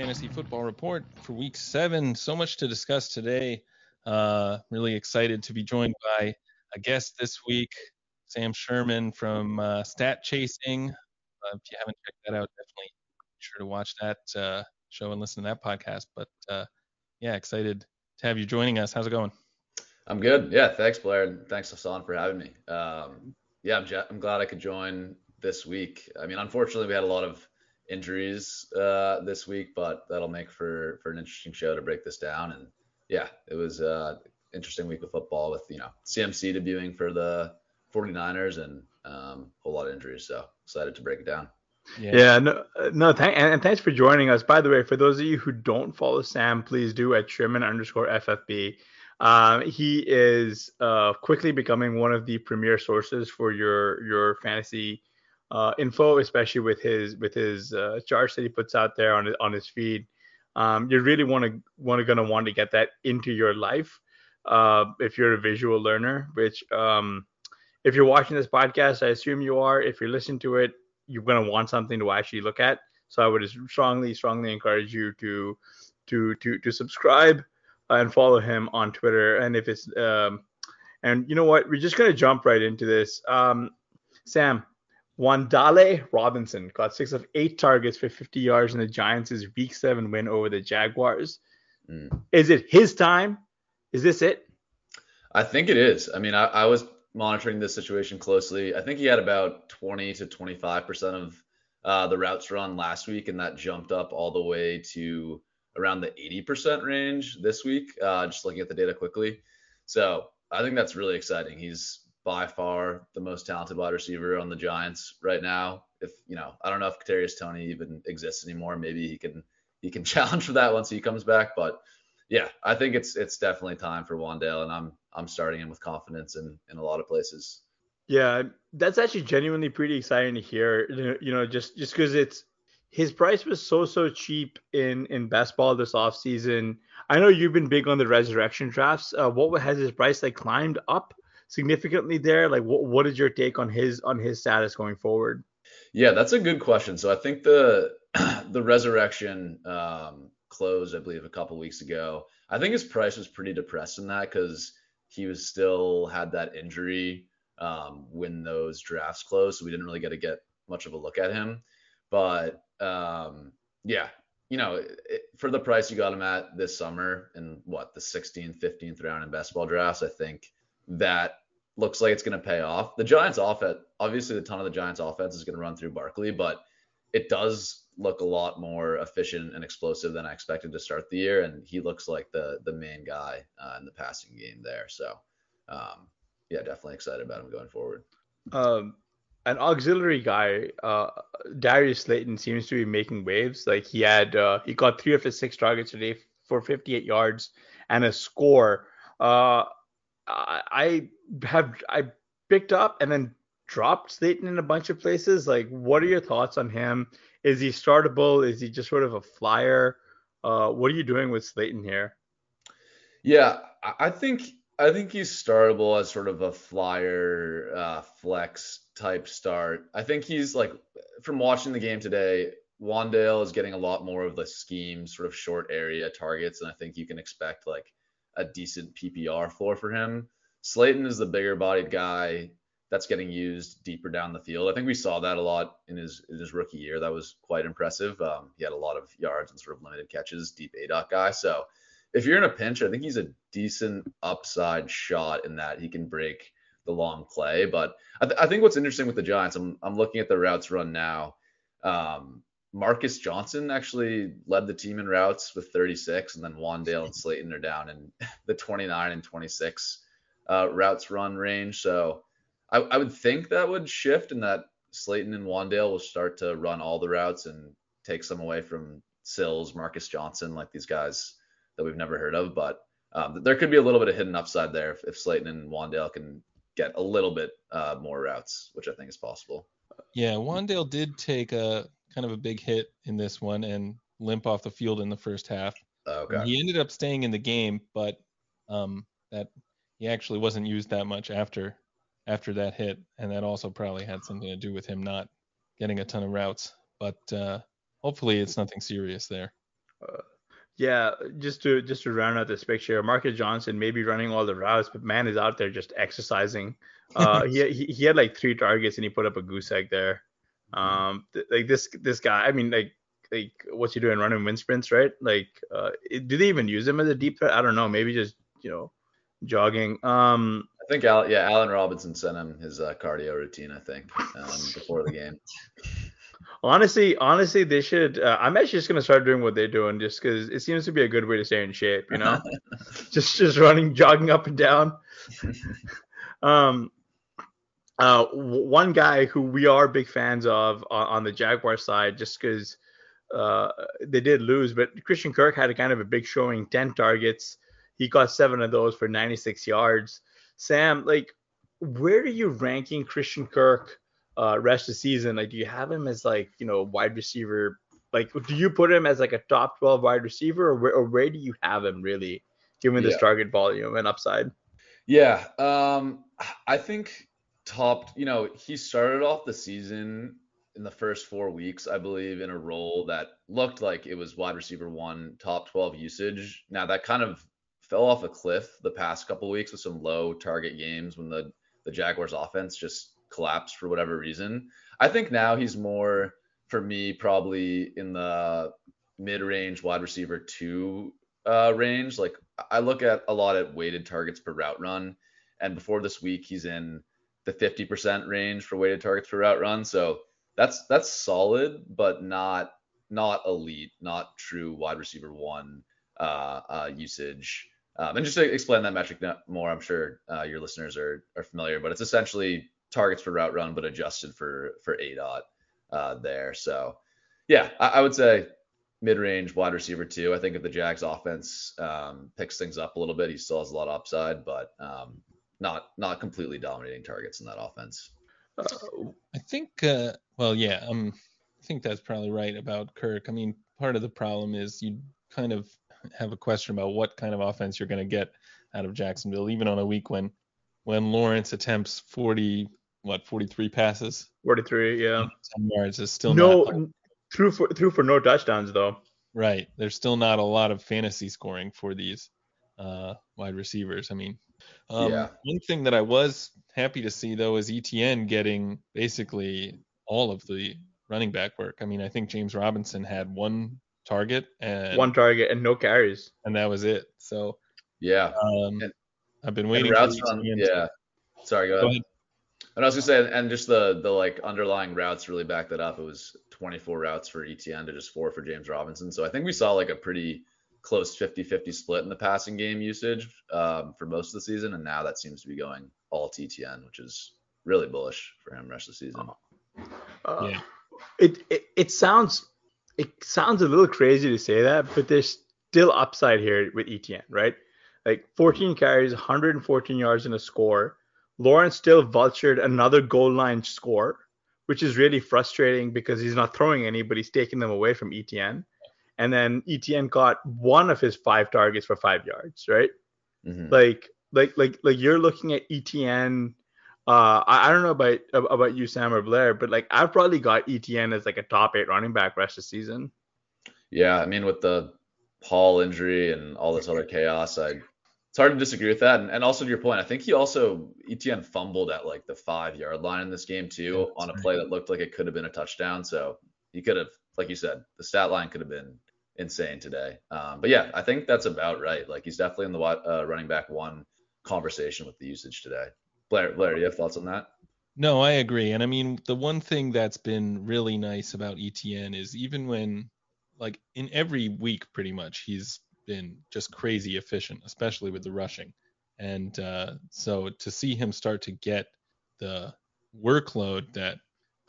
Fantasy Football Report for Week Seven. So much to discuss today. Uh, really excited to be joined by a guest this week, Sam Sherman from uh, Stat Chasing. Uh, if you haven't checked that out, definitely be sure to watch that uh, show and listen to that podcast. But uh, yeah, excited to have you joining us. How's it going? I'm good. Yeah, thanks, Blair, and thanks, Hasan, for having me. Um, yeah, I'm, I'm glad I could join this week. I mean, unfortunately, we had a lot of injuries uh, this week, but that'll make for for an interesting show to break this down. And yeah, it was uh interesting week of football with you know CMC debuting for the 49ers and um, a whole lot of injuries. So excited to break it down. Yeah, yeah no, no, thank, and thanks for joining us. By the way, for those of you who don't follow Sam, please do at Sherman underscore FFB. Um, he is uh, quickly becoming one of the premier sources for your your fantasy uh, info, especially with his with his uh, charts that he puts out there on on his feed. Um, you really want to want to gonna want to get that into your life uh, if you're a visual learner. Which um, if you're watching this podcast, I assume you are. If you're listening to it, you're gonna want something to actually look at. So I would strongly strongly encourage you to to to to subscribe and follow him on Twitter. And if it's um, and you know what, we're just gonna jump right into this. Um, Sam, Wan'Dale Robinson got six of eight targets for 50 yards in the Giants' Week Seven win over the Jaguars. Mm. Is it his time? Is this it? I think it is. I mean, I, I, was monitoring this situation closely. I think he had about 20 to 25 percent of uh, the routes run last week, and that jumped up all the way to around the 80 percent range this week. Uh, just looking at the data quickly, so I think that's really exciting. He's by far the most talented wide receiver on the Giants right now. If you know, I don't know if Kadarius Toney even exists anymore. Maybe he can he can challenge for that once he comes back. But yeah, I think it's it's definitely time for Wan'Dale, and I'm I'm starting him with confidence in in a lot of places. Yeah, that's actually genuinely pretty exciting to hear. You know, just just because it's his price was so so cheap in in best ball this offseason. I know you've been big on the resurrection drafts. Uh, what has his price like climbed up significantly there? Like, what what is your take on his on his status going forward? Yeah, that's a good question. So I think the the resurrection um, closed, I believe, a couple weeks ago. I think his price was pretty depressed in that because he was still had that injury um, when those drafts closed, so we didn't really get to get much of a look at him. But um, yeah, you know, it, for the price you got him at this summer in what the 16th, 15th round in best ball drafts, I think that looks like it's going to pay off. The Giants offense, obviously, the ton of the Giants offense is going to run through Barkley, but it does look a lot more efficient and explosive than I expected to start the year, and he looks like the the main guy uh, in the passing game there. So, um, yeah, definitely excited about him going forward. Um, an auxiliary guy, uh, Darius Slayton seems to be making waves. Like he had, uh, he got three of his six targets today for 58 yards and a score. Uh, I have I picked up and then dropped Slayton in a bunch of places. Like, what are your thoughts on him? Is he startable? Is he just sort of a flyer? Uh, what are you doing with Slayton here? Yeah, I think I think he's startable as sort of a flyer uh, flex type start. I think he's like from watching the game today, Wan'Dale is getting a lot more of the scheme, sort of short area targets, and I think you can expect like a decent PPR floor for him. Slayton is the bigger bodied guy that's getting used deeper down the field. I think we saw that a lot in his in his rookie year. That was quite impressive. Um, he had a lot of yards and sort of limited catches, deep A dot guy. So if you're in a pinch, I think he's a decent upside shot in that he can break the long play. But I, th- I think what's interesting with the Giants, I'm, I'm looking at the routes run now. Um, Marcus Johnson actually led the team in routes with 36, and then Wan'Dale and Slayton are down in the 29 and 26 uh, routes run range. So I, I, would think that would shift, and that Slayton and Wan'Dale will start to run all the routes and take some away from Sills, Marcus Johnson, like these guys that we've never heard of. But um, there could be a little bit of hidden upside there if, if Slayton and Wan'Dale can get a little bit uh, more routes, which I think is possible. Yeah, Wan'Dale did take a kind of a big hit in this one and limp off the field in the first half. Okay. He ended up staying in the game, but um, that he actually wasn't used that much after after that hit, and that also probably had something to do with him not getting a ton of routes. But uh, hopefully, it's nothing serious there. Uh, yeah, just to just to round out this picture, Marcus Johnson may be running all the routes, but man is out there just exercising. Uh, he, he he had like three targets and he put up a goose egg there. Um, th- like this this guy, I mean, like like what's he doing running wind sprints, right? Like, uh, do they even use him as a deep threat? I don't know. Maybe just you know jogging. Um, I think Al, yeah, Allen Robinson sent him his uh, cardio routine. I think um, before the game. Honestly, honestly, they should. Uh, I'm actually just gonna start doing what they're doing, just because it seems to be a good way to stay in shape. You know, just just running, jogging up and down. um, uh, one guy who we are big fans of on, on the Jaguar side, just because uh, they did lose, but Christian Kirk had a kind of a big showing, 10 targets. He got seven of those for 96 yards. Sam, like, where are you ranking Christian Kirk? uh, rest of the season? Like, do you have him as like you know wide receiver? Like, do you put him as like a top 12 wide receiver, or where, or where do you have him really, given this yeah. target volume and upside? Yeah, um, I think top. You know, he started off the season in the first four weeks, I believe, in a role that looked like it was wide receiver one, top 12 usage. Now that kind of fell off a cliff the past couple weeks with some low target games when the the Jaguars offense just collapsed for whatever reason. I think now he's more for me probably in the mid-range wide receiver two uh, range. Like I look at a lot at weighted targets per route run, and before this week he's in the 50% range for weighted targets per route run. So that's that's solid, but not not elite, not true wide receiver one uh, uh, usage. Um, and just to explain that metric more, I'm sure uh, your listeners are, are familiar, but it's essentially targets per route run, but adjusted for for a dot uh, there. So yeah, I, I would say mid-range wide receiver too. I think if the Jags offense um, picks things up a little bit, he still has a lot of upside, but um, not not completely dominating targets in that offense. I think, uh, well, yeah, um, I think that's probably right about Kirk. I mean, part of the problem is you kind of have a question about what kind of offense you're going to get out of Jacksonville, even on a week when when Lawrence attempts 40 what 43 passes? 43 yeah. 10 yards is still no not, through for through for no touchdowns though. Right. There's still not a lot of fantasy scoring for these uh, wide receivers. I mean um, yeah. one thing that i was happy to see though is etn getting basically all of the running back work i mean i think james robinson had one target and one target and no carries and that was it so yeah um, and, i've been waiting routes on, yeah sorry go ahead. go ahead and I was gonna say, and just the the like underlying routes really back that up. It was 24 routes for ETN to just four for James Robinson. So I think we saw like a pretty close 50-50 split in the passing game usage um, for most of the season, and now that seems to be going all to ETN, which is really bullish for him rest of the season. Uh, yeah. It, it it sounds it sounds a little crazy to say that, but there's still upside here with ETN, right? Like 14 carries, 114 yards in a score Lawrence still vultured another goal line score, which is really frustrating because he's not throwing any, but he's taking them away from ETN. And then ETN got one of his five targets for five yards, right? Mm-hmm. Like like like like you're looking at ETN. Uh, I, I don't know about about you, Sam or Blair, but like I've probably got ETN as like a top eight running back rest of the season. Yeah, I mean with the Paul injury and all this other chaos, I it's hard to disagree with that. And, and also to your point, I think he also ETN fumbled at like the five yard line in this game too yeah, on a play that looked like it could have been a touchdown. So he could have, like you said, the stat line could have been insane today. Um, but yeah, I think that's about right. Like he's definitely in the uh, running back one conversation with the usage today. Blair, Blair, do you have thoughts on that? No, I agree. And I mean, the one thing that's been really nice about ETN is even when, like, in every week, pretty much, he's been just crazy efficient, especially with the rushing. And uh, so to see him start to get the workload that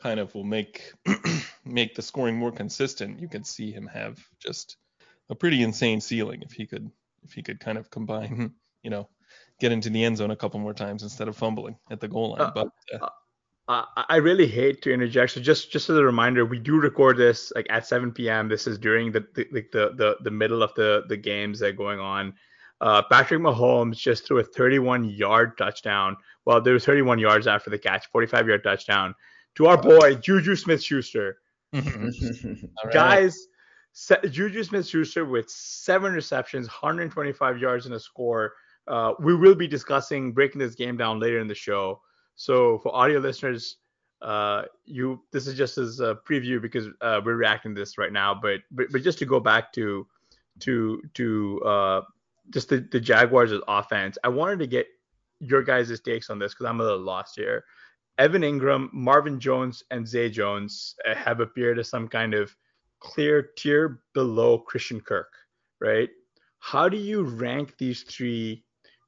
kind of will make make the scoring more consistent, you can see him have just a pretty insane ceiling if he could if he could kind of combine, you know, get into the end zone a couple more times instead of fumbling at the goal line. Uh, but uh, uh, I really hate to interject. So just just as a reminder, we do record this like at 7 p.m. This is during the the the the, the middle of the the games that are going on. Uh, Patrick Mahomes just threw a 31 yard touchdown. Well, there was 31 yards after the catch, 45 yard touchdown to our boy Juju Smith Schuster. right. Guys, Juju Smith Schuster with seven receptions, 125 yards, and a score. Uh, we will be discussing breaking this game down later in the show. So for audio listeners, uh, you this is just as a preview because uh, we're reacting to this right now. But but but just to go back to to to uh, just the, the Jaguars' offense, I wanted to get your guys' takes on this because I'm a little lost here. Evan Engram, Marvin Jones, and Zay Jones uh, have appeared as some kind of clear tier below Christian Kirk, right? How do you rank these three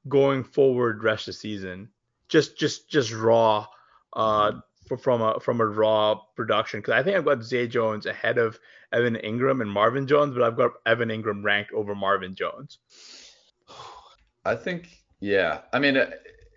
going forward rest of the season? just just just raw uh from a from a raw production because I think I've got Zay Jones ahead of Evan Engram and Marvin Jones, but I've got Evan Engram ranked over Marvin Jones. I think yeah. I mean,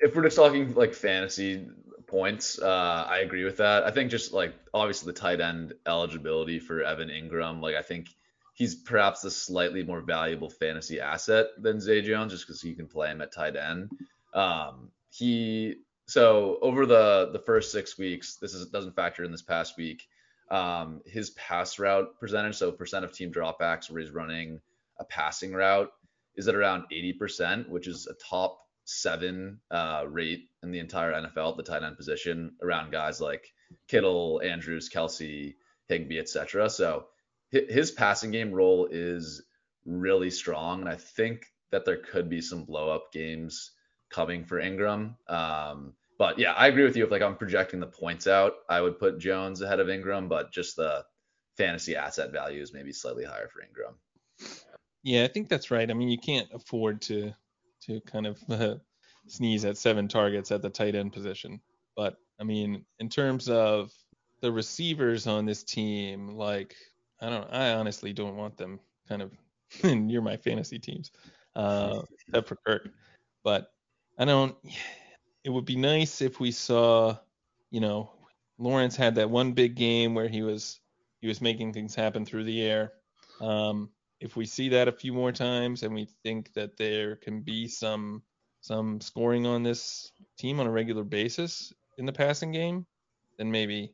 if we're just talking like fantasy points, uh, I agree with that. I think just like obviously the tight end eligibility for Evan Engram, like I think he's perhaps a slightly more valuable fantasy asset than Zay Jones just because you can play him at tight end. Um, he so over the the first six weeks, this is doesn't factor in this past week. Um, his pass route percentage, so percent of team dropbacks where he's running a passing route, is at around 80%, which is a top seven uh, rate in the entire NFL at the tight end position around guys like Kittle, Andrews, Kelsey, Higbee, etc. So his passing game role is really strong, and I think that there could be some blow up games coming for Engram. Um, but yeah, I agree with you. If like I'm projecting the points out, I would put Jones ahead of Engram, but just the fantasy asset value is maybe slightly higher for Engram. Yeah, I think that's right. I mean, you can't afford to to kind of uh, sneeze at seven targets at the tight end position. But I mean, in terms of the receivers on this team, like I don't, I honestly don't want them kind of near my fantasy teams, uh, except for Kirk. But I don't. It would be nice if we saw, you know, Lawrence had that one big game where he was he was making things happen through the air. Um, if we see that a few more times and we think that there can be some some scoring on this team on a regular basis in the passing game, then maybe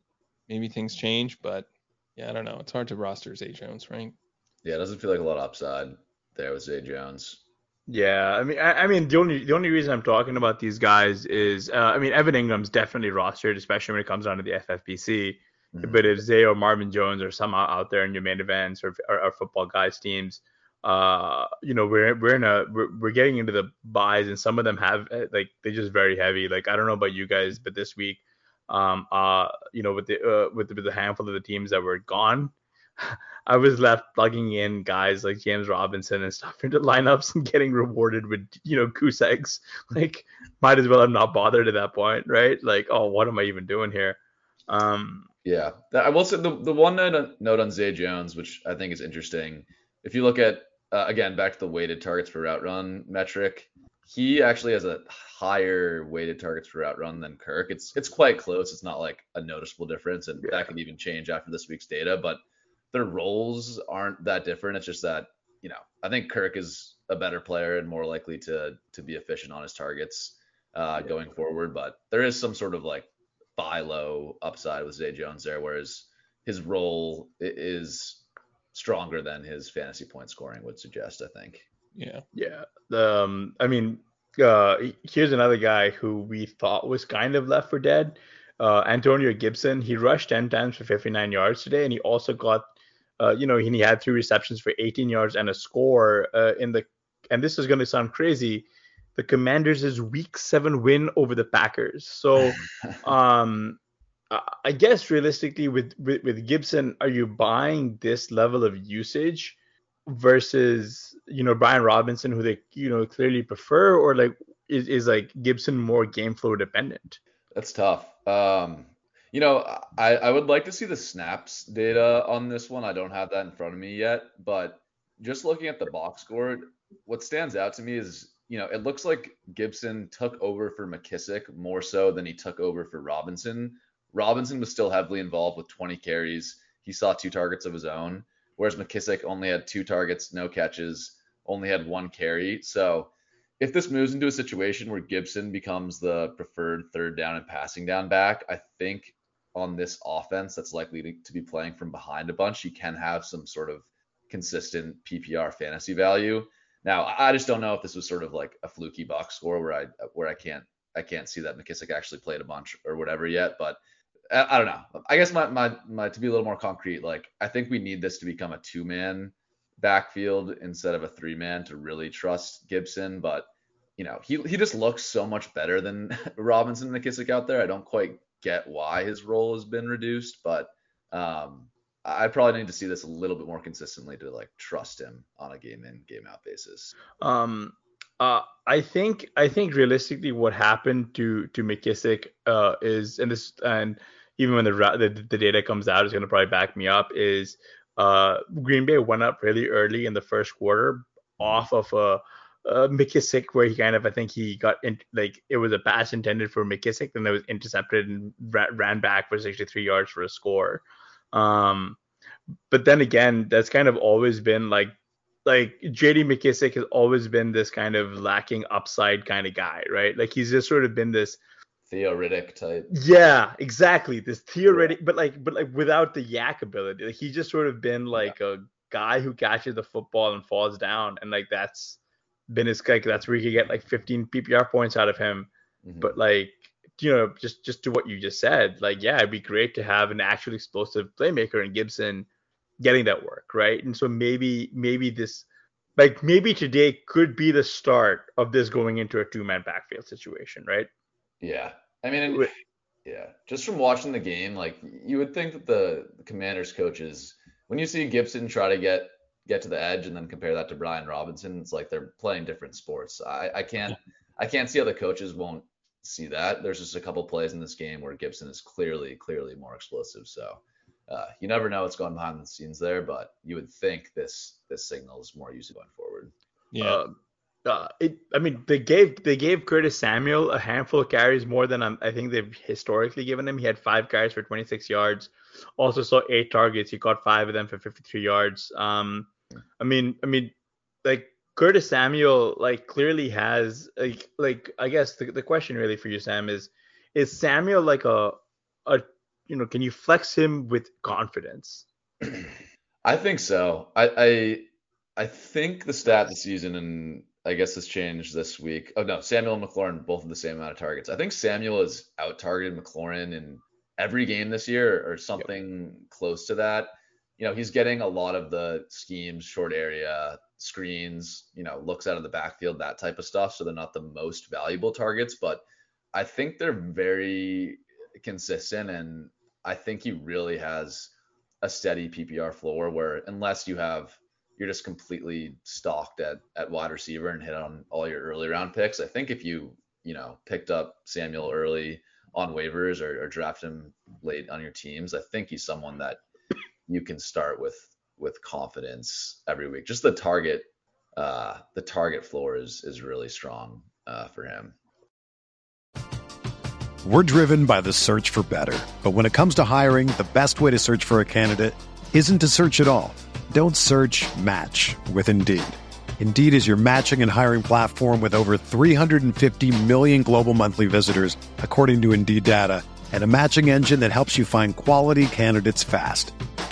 maybe things change. But yeah, I don't know. It's hard to roster Zay Jones, right? Yeah, it doesn't feel like a lot of upside there with Zay Jones. Yeah, I mean, I, I, mean, the only the only reason I'm talking about these guys is, uh, I mean, Evan Engram's definitely rostered, especially when it comes down to the FFPC. Mm-hmm. But if Zay or Marvin Jones are somehow out there in your main events or, or football guys teams, uh, you know, we're we're in a we're, we're getting into the byes, and some of them have uh, like they're just very heavy. Like I don't know about you guys, but this week, um, uh, you know, with the uh, with the, with the handful of the teams that were gone. I was left plugging in guys like James Robinson and stuff into lineups and getting rewarded with you know goose eggs. Like might as well have not bothered at that point, right? Like oh, what am I even doing here? Um, yeah, I will say the the one note, note on Zay Jones, which I think is interesting. If you look at uh, again back to the weighted targets per route run metric, he actually has a higher weighted targets per route run than Kirk. It's it's quite close. It's not like a noticeable difference, and yeah. that could even change after this week's data. But their roles aren't that different. It's just that you know, I think Kirk is a better player and more likely to to be efficient on his targets uh, yeah. going forward. But there is some sort of like buy low upside with Zay Jones there, whereas his role is stronger than his fantasy point scoring would suggest. I think. Yeah. Yeah. Um. I mean, uh, here's another guy who we thought was kind of left for dead. Uh, Antonio Gibson. He rushed 10 times for 59 yards today, and he also got, uh, you know, he had three receptions for 18 yards and a score uh, in the. And this is going to sound crazy. The Commanders' Week Seven win over the Packers. So, um, I guess realistically, with, with with Gibson, are you buying this level of usage versus you know Brian Robinson, who they you know clearly prefer, or like is is like Gibson more game flow dependent? That's tough. Um, you know, I I would like to see the snaps data on this one. I don't have that in front of me yet, but just looking at the box score, what stands out to me is you know, it looks like Gibson took over for McKissic more so than he took over for Robinson. Robinson was still heavily involved with 20 carries. He saw two targets of his own whereas McKissic only had two targets, no catches, only had one carry. So if this moves into a situation where Gibson becomes the preferred third down and passing down back, I think on this offense that's likely to, be playing from behind a bunch, he can have some sort of consistent PPR fantasy value. Now, I just don't know if this was sort of like a fluky box score where I where I can't I can't see that McKissic actually played a bunch or whatever yet, but I don't know. I guess my, my my to be a little more concrete, like I think we need this to become a two man backfield instead of a three man to really trust Gibson. But you know, he he just looks so much better than Robinson and McKissic out there. I don't quite get why his role has been reduced, but um, I probably need to see this a little bit more consistently to like trust him on a game in game out basis. Um, uh, I think I think realistically, what happened to to McKissic uh, is, and this and even when the, the, the data comes out, is going to probably back me up. Is uh, Green Bay went up really early in the first quarter off of a, a McKissic where he kind of I think he got in, like it was a pass intended for McKissic, then it was intercepted and ra- ran back for 63 yards for a score. Um, but then again, that's kind of always been like like JD McKissic has always been this kind of lacking upside kind of guy, right? Like he's just sort of been this Theo Riddick type. Yeah, exactly. This Theo Riddick, yeah. but like, but like without the YAC ability. Like he's just sort of been like yeah. a guy who catches the football and falls down, and like that's been his like that's where you could get like 15 PPR points out of him. Mm-hmm. But like, you know, just just to what you just said, like, yeah, it'd be great to have an actual explosive playmaker in Gibson getting that work, right? And so maybe maybe this like maybe today could be the start of this going into a two man backfield situation, right? Yeah. I mean, it, yeah, just from watching the game, like you would think that the, the Commanders coaches, when you see Gibson try to get get to the edge and then compare that to Brian Robinson, it's like they're playing different sports. I, I can't I can't see how the coaches won't see that. There's just a couple plays in this game where Gibson is clearly clearly more explosive. So uh, you never know what's going behind the scenes there, but you would think this this signal is more useful going forward. Yeah. Uh, uh, it, I mean, they gave they gave Curtis Samuel a handful of carries more than um, I think they've historically given him. He had five carries for 26 yards. Also saw eight targets. He caught five of them for 53 yards. Um, I mean, I mean, like Curtis Samuel, like clearly has like like I guess the, the question really for you, Sam, is is Samuel like a a you know can you flex him with confidence? I think so. I I I think the stat this season and I guess has changed this week. Oh no, Samuel and McLaurin both have the same amount of targets. I think Samuel has out targeted McLaurin in every game this year or something yep. close to that. You know, he's getting a lot of the schemes, short area, screens, you know, looks out of the backfield, that type of stuff. So they're not the most valuable targets, but I think they're very consistent and I think he really has a steady PPR floor where unless you have you're just completely stocked at at wide receiver and hit on all your early round picks. I think if you you know picked up Samuel early on waivers or, or draft him late on your teams, I think he's someone that you can start with with confidence every week. Just the target uh, the target floor is is really strong uh, for him. We're driven by the search for better, but when it comes to hiring, the best way to search for a candidate isn't to search at all. Don't search, match with Indeed. Indeed is your matching and hiring platform with over 350 million global monthly visitors, according to Indeed data, and a matching engine that helps you find quality candidates fast.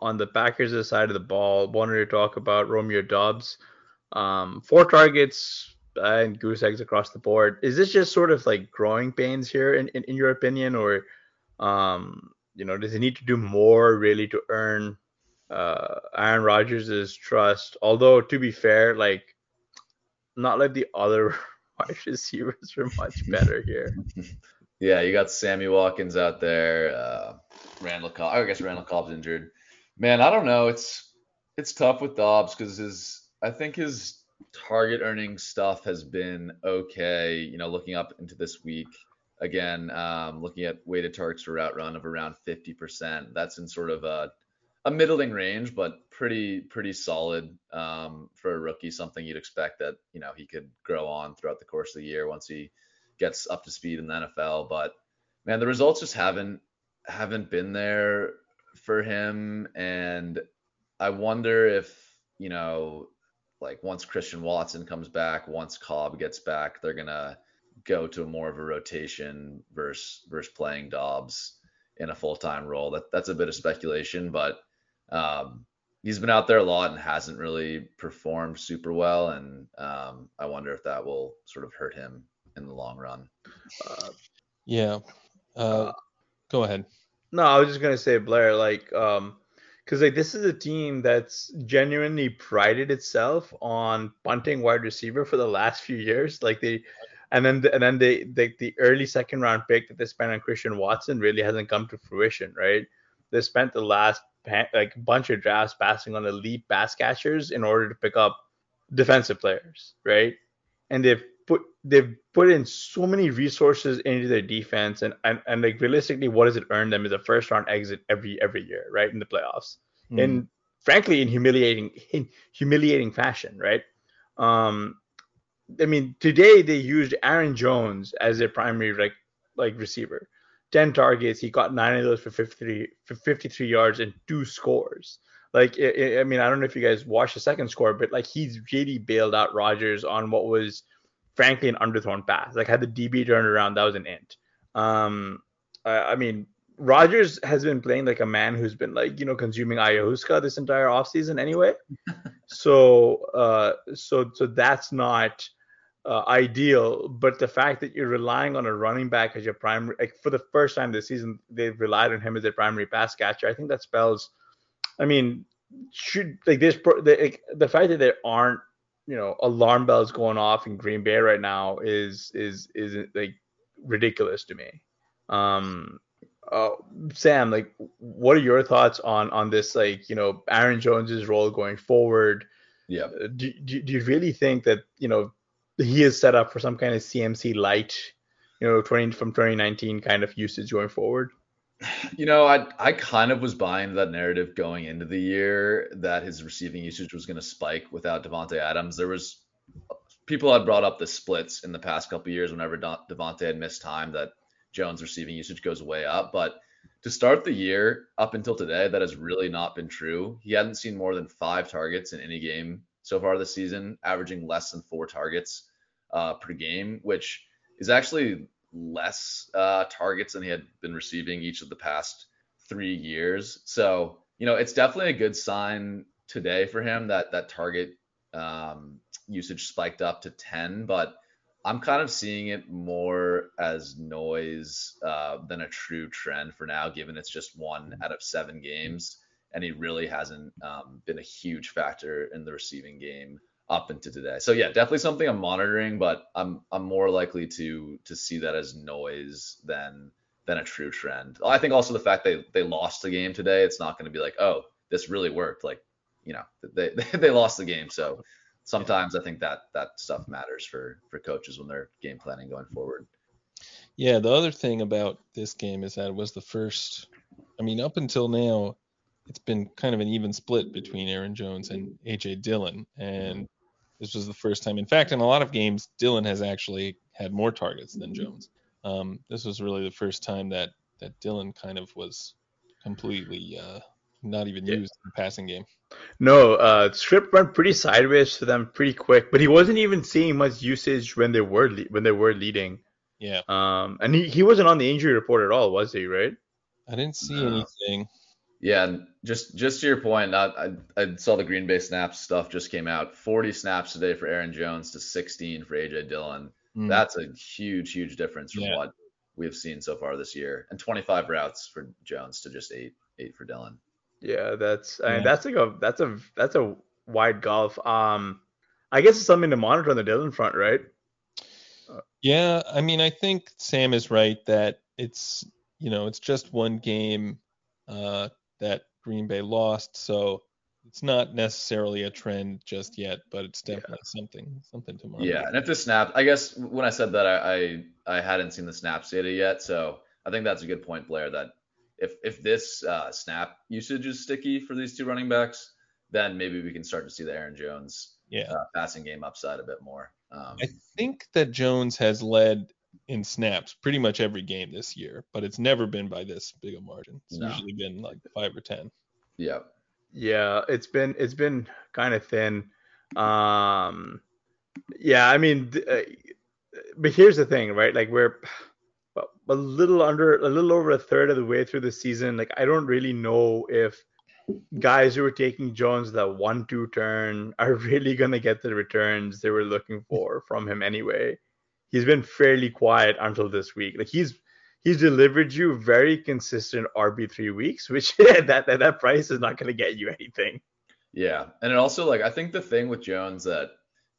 On the Packers' side of the ball, wanted to talk about Romeo Doubs. Um, four targets and goose eggs across the board. Is this just sort of like growing pains here, in, in, in your opinion, or um, you know, does he need to do more really to earn uh, Aaron Rodgers' trust? Although to be fair, like not like the other wide receivers are much better here. Yeah, you got Sammy Watkins out there. Uh, Randall Cobb. I guess Randall Cobb's injured. Man, I don't know. It's it's tough with Doubs because his I think his target earning stuff has been okay. You know, looking up into this week again, um, looking at weighted targets for route run of around 50%. That's in sort of a a middling range, but pretty pretty solid um, for a rookie. Something you'd expect that you know he could grow on throughout the course of the year once he gets up to speed in the NFL. But man, the results just haven't haven't been there for him, and I wonder if you know, like once Christian Watson comes back, once Cobb gets back, they're gonna go to more of a rotation versus versus playing Doubs in a full time role. That that's a bit of speculation, but um, he's been out there a lot and hasn't really performed super well, and um, I wonder if that will sort of hurt him in the long run. Uh, Yeah. Uh, go ahead. No, I was just gonna say Blair, like, um, because like this is a team that's genuinely prided itself on punting wide receiver for the last few years. Like they, and then and then they, they the early second round pick that they spent on Christian Watson really hasn't come to fruition, right? They spent the last like bunch of drafts passing on elite pass catchers in order to pick up defensive players, right? And they've put they've put in so many resources into their defense and, and and like realistically what does it earn them is a first round exit every every year right in the playoffs. Mm. and frankly in humiliating in humiliating fashion right? Um i mean today they used aaron jones as their primary like like receiver. 10 targets he got nine of those for 53 for 53 yards and two scores. Like i i mean i don't know if you guys watched the second score but like he's really bailed out Rodgers on what was frankly an underthrown pass. Like had the DB turned around, that was an int. Um, I, I mean, Rodgers has been playing like a man who's been like you know consuming ayahuasca this entire offseason anyway. so uh, so so that's not uh, ideal. But the fact that you're relying on a running back as your primary, like for the first time this season, they've relied on him as their primary pass catcher. I think that spells. I mean, should like this the, like, the fact that there aren't you know alarm bells going off in Green Bay right now is is is like ridiculous to me. Um, uh, Sam, like, what are your thoughts on on this? Like, you know, Aaron Jones's role going forward. Yeah. Uh, Do, do, do you really think that you know he is set up for some kind of CMC light, you know, 20 from 2019 kind of usage going forward? You know, I I kind of was buying that narrative going into the year that his receiving usage was going to spike without Davante Adams. There was people had brought up the splits in the past couple years whenever Davante had missed time that Jones' receiving usage goes way up. But to start the year up until today, that has really not been true. He hadn't seen more than five targets in any game so far this season, averaging less than four targets uh, per game, which is actually less uh, targets than he had been receiving each of the past three years. So, you know, it's definitely a good sign today for him that that target um, usage spiked up to 10, but I'm kind of seeing it more as noise uh, than a true trend for now, given it's just one out of seven games, and he really hasn't um, been a huge factor in the receiving game up into today. So yeah, definitely something I'm monitoring, but I'm I'm more likely to to see that as noise than than a true trend. I think also the fact they they lost the game today, it's not going to be like, oh, this really worked. Like, you know, they they lost the game, so sometimes I think that that stuff matters for for coaches when they're game planning going forward. Yeah, the other thing about this game is that it was the first. I mean, up until now, it's been kind of an even split between Aaron Jones and AJ Dillon, and this was the first time. In fact, in a lot of games, Dillon has actually had more targets than Jones. Um, this was really the first time that that Dillon kind of was completely uh, not even yeah. used in the passing game. No, uh, script went pretty sideways for them pretty quick, but he wasn't even seeing much usage when they were le- when they were leading. Yeah. Um, and he, he wasn't on the injury report at all, was he? Right? I didn't see no. anything. Yeah, and just just to your point, not, I I saw the Green Bay snaps stuff just came out. 40 snaps today for Aaron Jones to 16 for AJ Dillon. Mm. That's a huge huge difference from yeah. what we have seen so far this year, and 25 routes for Jones to just eight eight for Dillon. Yeah, that's I mean, that's like a that's a that's a wide golf. Um, I guess it's something to monitor on the Dillon front, right? Yeah, I mean, I think Sam is right that it's you know it's just one game uh, that Green Bay lost, so it's not necessarily a trend just yet, but it's definitely yeah. something something to monitor. Yeah, and if the snap, I guess when I said that, I, I I hadn't seen the snaps data yet, so I think that's a good point, Blair. That if if this uh, snap usage is sticky for these two running backs, then maybe we can start to see the Aaron Jones yeah. uh, passing game upside a bit more. Um, I think that Jones has led in snaps pretty much every game this year, but it's never been by this big a margin. It's no. usually been like five or ten. Yeah. Yeah, it's been it's been kind of thin. Um, yeah, I mean, uh, but here's the thing, right? Like we're a little under a little over a third of the way through the season. Like I don't really know if guys who are taking Jones that one two turn are really gonna get the returns they were looking for from him anyway. He's been fairly quiet until this week. Like he's he's delivered you very consistent RB three weeks, which that, that that price is not gonna get you anything. Yeah, and it also like I think the thing with Jones that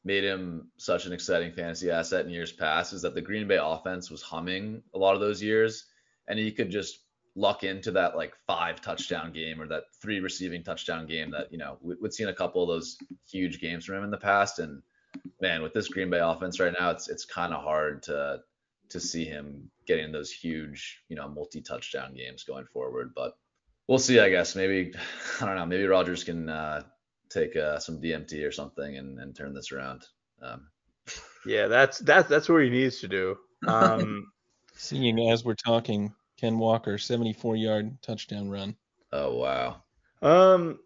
made him such an exciting fantasy asset in years past is that the Green Bay offense was humming a lot of those years, and he could just luck into that like five touchdown game or that three receiving touchdown game that you know we, would seen a couple of those huge games from him in the past, and man, with this Green Bay offense right now, it's it's kind of hard to to see him getting those huge you know multi touchdown games going forward, but. We'll see, I guess. Maybe I don't know. Maybe Rodgers can uh, take uh, some DMT or something and, and turn this around. Um. Yeah, that's that's that's what he needs to do. Um, Seeing as we're talking, Ken Walker, 74 yard touchdown run. Oh wow. Um,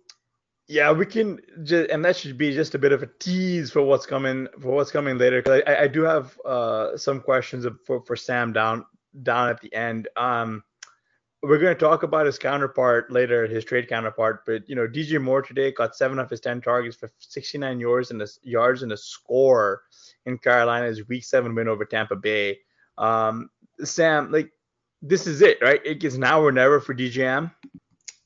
yeah, we can just, and that should be just a bit of a tease for what's coming for what's coming later. Because I, I do have uh some questions for for Sam down down at the end. Um, we're going to talk about his counterpart later, his trade counterpart. But you know, DJ Moore today got seven of his ten targets for 69 yards and a yards and a score in Carolina's Week Seven win over Tampa Bay. Um, Sam, like this is it, right? It is now or never for DJM.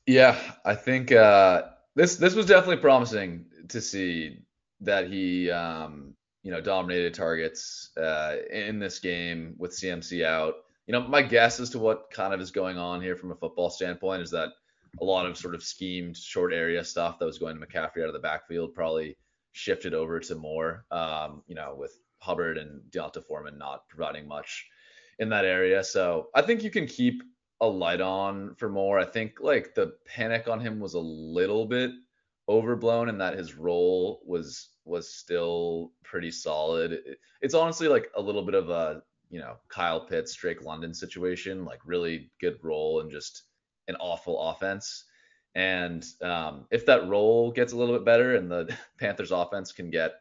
Yeah, I think uh, this this was definitely promising to see that he um, you know dominated targets uh, in this game with CMC out you know, my guess as to what kind of is going on here from a football standpoint is that a lot of sort of schemed short area stuff that was going to McCaffrey out of the backfield probably shifted over to more, Um, you know, with Hubbard and D'Onta Foreman not providing much in that area. So I think you can keep a light on for more. I think like the panic on him was a little bit overblown and that his role was was still pretty solid. It's honestly like a little bit of a you know, Kyle Pitts, Drake London situation, like really good role and just an awful offense. And um, if that role gets a little bit better and the Panthers offense can get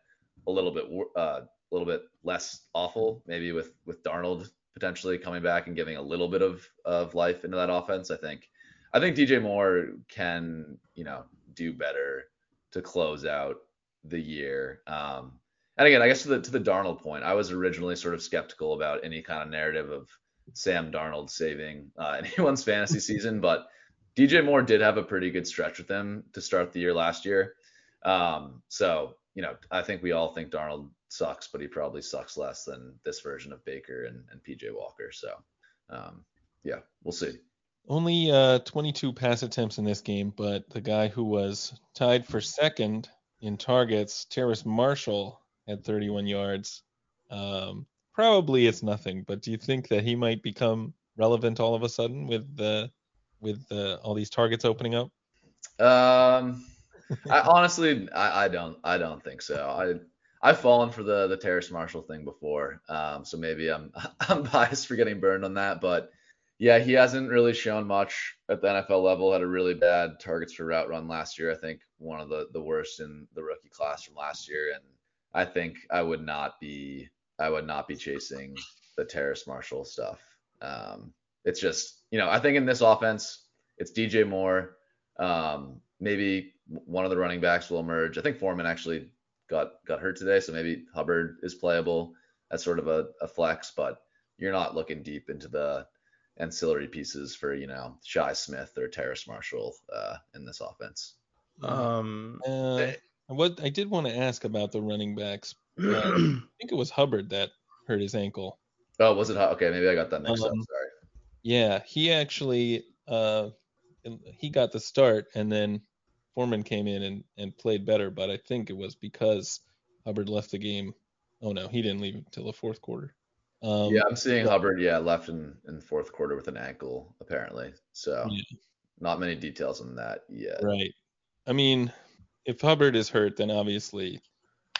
a little bit uh, a little bit less awful, maybe with with Darnold potentially coming back and giving a little bit of of life into that offense, I think I think DJ Moore can you know do better to close out the year. Um, and again, I guess to the to the Darnold point, I was originally sort of skeptical about any kind of narrative of Sam Darnold saving uh, anyone's fantasy season, but DJ Moore did have a pretty good stretch with him to start the year last year. Um, so you know, I think we all think Darnold sucks, but he probably sucks less than this version of Baker and, and PJ Walker. So um, yeah, we'll see. Only uh, 22 pass attempts in this game, but the guy who was tied for second in targets, Terrace Marshall, had 31 yards. Um, probably it's nothing, but do you think that he might become relevant all of a sudden with the with the, all these targets opening up? Um, I, honestly, I, I don't, I don't think so. I I've fallen for the the Terrace Marshall thing before, um, so maybe I'm I'm biased for getting burned on that, but yeah, he hasn't really shown much at the NFL level. Had a really bad targets for route run last year. I think one of the the worst in the rookie class from last year, and I think I would not be I would not be chasing the Terrace Marshall stuff. Um, it's just you know I think in this offense it's DJ Moore. Um, maybe one of the running backs will emerge. I think Foreman actually got got hurt today, so maybe Hubbard is playable as sort of a, a flex, but you're not looking deep into the ancillary pieces for you know Shi Smith or Terrace Marshall uh, in this offense. Um, uh, what I did want to ask about the running backs. Uh, I think it was Hubbard that hurt his ankle. Oh, was it? Okay, maybe I got that mixed um, up. Sorry. Yeah, he actually uh, he got the start, and then Foreman came in and, and played better. But I think it was because Hubbard left the game. Oh no, he didn't leave until the fourth quarter. Um, yeah, I'm seeing Hubbard. Yeah, left in in fourth quarter with an ankle apparently. So yeah. not many details on that yet. Right. I mean, if Hubbard is hurt, then obviously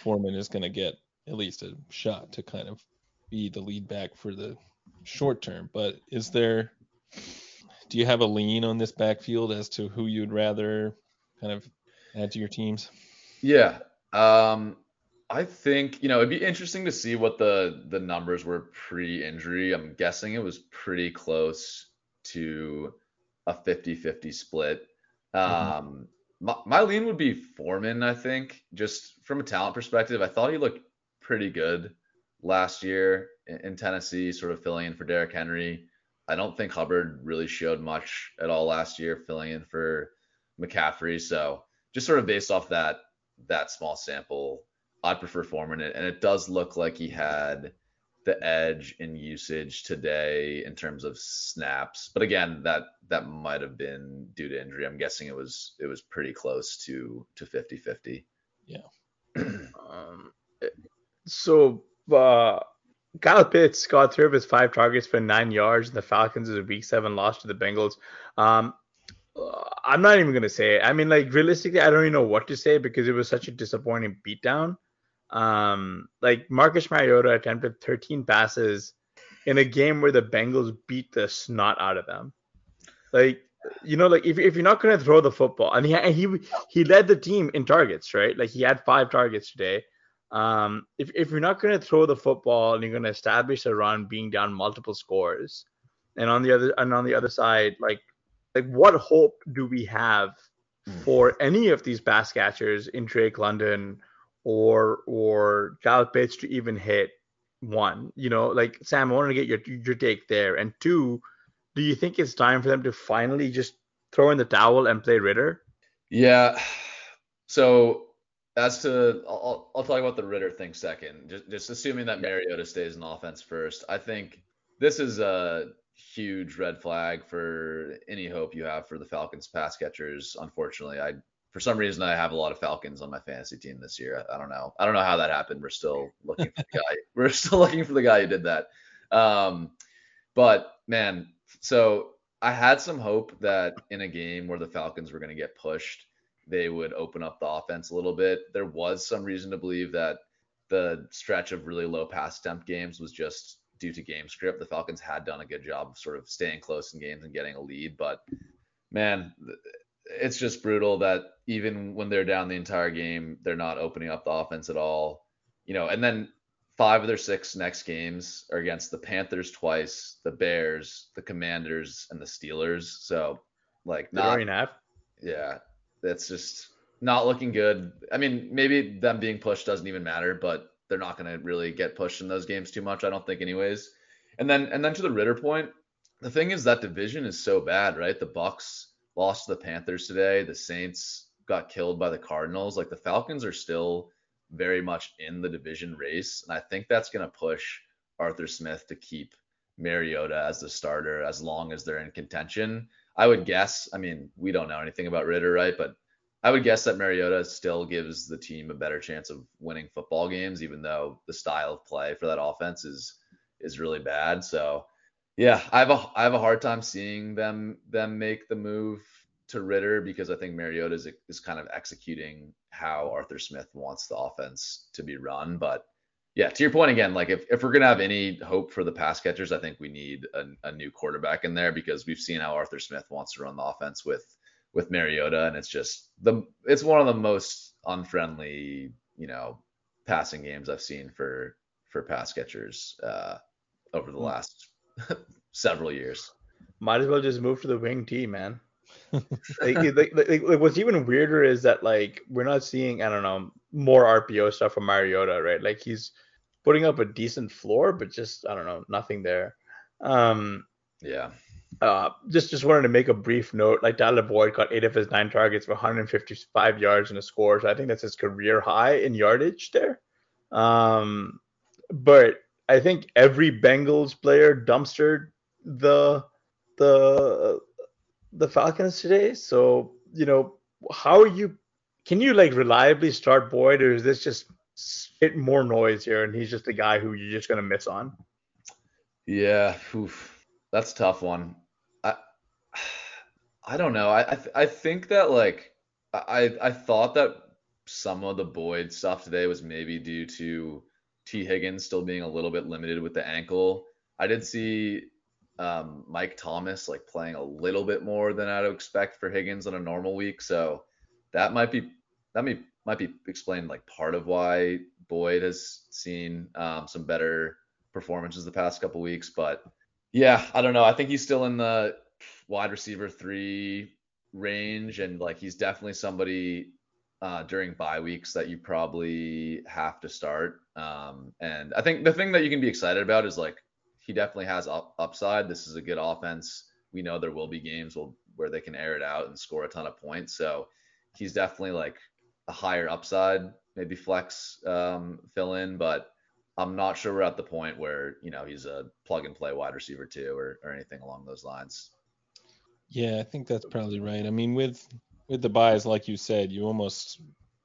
Foreman is going to get at least a shot to kind of be the lead back for the short term. But is there, do you have a lean on this backfield as to who you'd rather kind of add to your teams? Yeah. Um, I think you know it'd be interesting to see what the the numbers were pre-injury. I'm guessing it was pretty close to a 50-50 split. Mm-hmm. Um, my, my lean would be Foreman. I think just from a talent perspective, I thought he looked pretty good last year in, in Tennessee, sort of filling in for Derrick Henry. I don't think Hubbard really showed much at all last year, filling in for McCaffrey. So just sort of based off that that small sample, I'd prefer Foreman, and it does look like he had the edge in usage today in terms of snaps. But again, that that might have been due to injury. I'm guessing it was it was pretty close to to 50-50. Yeah. um, so uh, Kyle Pitts got three of his five targets for nine yards. The Falcons is a week seven loss to the Bengals. Um, I'm not even gonna say it. I mean, like realistically, I don't even know what to say because it was such a disappointing beatdown. Um, like Marcus Mariota attempted 13 passes in a game where the Bengals beat the snot out of them. Like, you know, like if, if you're not gonna throw the football, and he he he led the team in targets, right? Like he had five targets today. Um, if if you're not gonna throw the football and you're gonna establish a run, being down multiple scores, and on the other and on the other side, like like what hope do we have hmm. for any of these pass catchers in Drake London or or Kyle Pitts to even hit one? You know, like Sam, I want to get your your take there. And two, do you think it's time for them to finally just throw in the towel and play Ritter? Yeah. So as to I'll, I'll talk about the Ritter thing second. Just just assuming that Mariota stays in offense first. I think this is a huge red flag for any hope you have for the Falcons pass catchers. Unfortunately, I for some reason I have a lot of Falcons on my fantasy team this year. I, I don't know. I don't know how that happened. We're still looking for the guy. We're still looking for the guy who did that. Um, but man, so I had some hope that in a game where the Falcons were going to get pushed, they would open up the offense a little bit. There was some reason to believe that the stretch of really low pass attempt games was just due to game script. The Falcons had done a good job of sort of staying close in games and getting a lead, but man, it's just brutal that even when they're down the entire game, they're not opening up the offense at all. You know, and then five of their six next games are against the Panthers twice, the Bears, the Commanders, and the Steelers. So like not enough. Yeah, that's just not looking good. I mean, maybe them being pushed doesn't even matter, but they're not going to really get pushed in those games too much, I don't think, anyways. And then and then to the Ritter point, the thing is that division is so bad, right? The Bucs lost to the Panthers today. The Saints got killed by the Cardinals. Like the Falcons are still very much in the division race, and I think that's going to push Arthur Smith to keep Mariota as the starter as long as they're in contention. I would guess. I mean, we don't know anything about Ritter, right? But I would guess that Mariota still gives the team a better chance of winning football games, even though the style of play for that offense is is really bad. So yeah, I have a I have a hard time seeing them them make the move to Ritter because I think Mariota is, is kind of executing how Arthur Smith wants the offense to be run. But yeah, to your point again, like if, if we're gonna have any hope for the pass catchers, I think we need a, a new quarterback in there because we've seen how Arthur Smith wants to run the offense with with Mariota, and it's just the it's one of the most unfriendly, you know, passing games I've seen for for pass catchers uh, over the hmm. last several years. Might as well just move to the wing T, man. like, like, like, like, what's even weirder is that like we're not seeing I don't know more RPO stuff from Mariota, right? Like he's putting up a decent floor, but just I don't know, nothing there. Um, yeah. Uh, just just wanted to make a brief note. Like Tyler Boyd got eight of his nine targets for 155 yards and a score. So I think that's his career high in yardage there. Um, but I think every Bengals player dumpstered the the the Falcons today. So you know, how are you? Can you like reliably start Boyd, or is this just spit more noise here, and he's just a guy who you're just gonna miss on? Yeah, oof, that's tough one. I don't know. I I, th- I think that like I I thought that some of the Boyd stuff today was maybe due to Tee Higgins still being a little bit limited with the ankle. I did see um, Mike Thomas like playing a little bit more than I'd expect for Higgins on a normal week. So that might be that may might be explained like part of why Boyd has seen um, some better performances the past couple weeks. But yeah, I don't know. I think he's still in the wide receiver three range, and like he's definitely somebody uh, during bye weeks that you probably have to start. Um, and I think the thing that you can be excited about is like he definitely has up, upside. This is a good offense. We know there will be games where they can air it out and score a ton of points. So he's definitely like a higher upside, maybe flex um, fill in, but I'm not sure we're at the point where you know he's a plug and play wide receiver too, or or anything along those lines. Yeah, I think that's probably right. I mean, with with the byes, like you said, you almost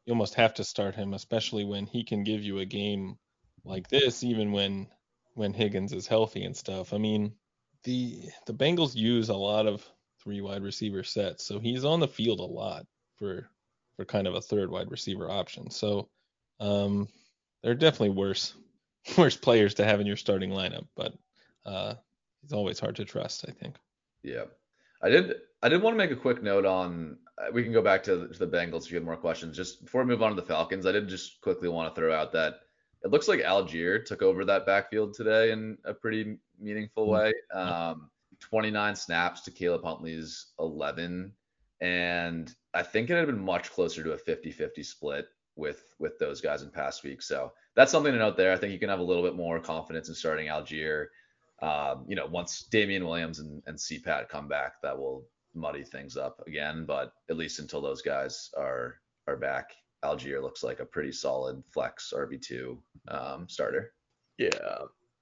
you almost have to start him, especially when he can give you a game like this, even when when Higgins is healthy and stuff. I mean, the the Bengals use a lot of three wide receiver sets, so he's on the field a lot for for kind of a third wide receiver option. So um, they're definitely worse worse players to have in your starting lineup, but uh, he's always hard to trust. I think. Yeah, I did. I did want to make a quick note on. Uh, we can go back to, to the Bengals if you have more questions. Just before we move on to the Falcons, I did just quickly want to throw out that it looks like Allgeier took over that backfield today in a pretty meaningful hmm. way. Um, 29 snaps to Caleb Huntley's 11, and I think it had been much closer to a 50-50 split with with those guys in past weeks. So that's something to note there. I think you can have a little bit more confidence in starting Allgeier. Um, you know, once Damien Williams and, and CPAT come back, that will muddy things up again. But at least until those guys are are back, Allgeier looks like a pretty solid flex RB2 um, starter. Yeah.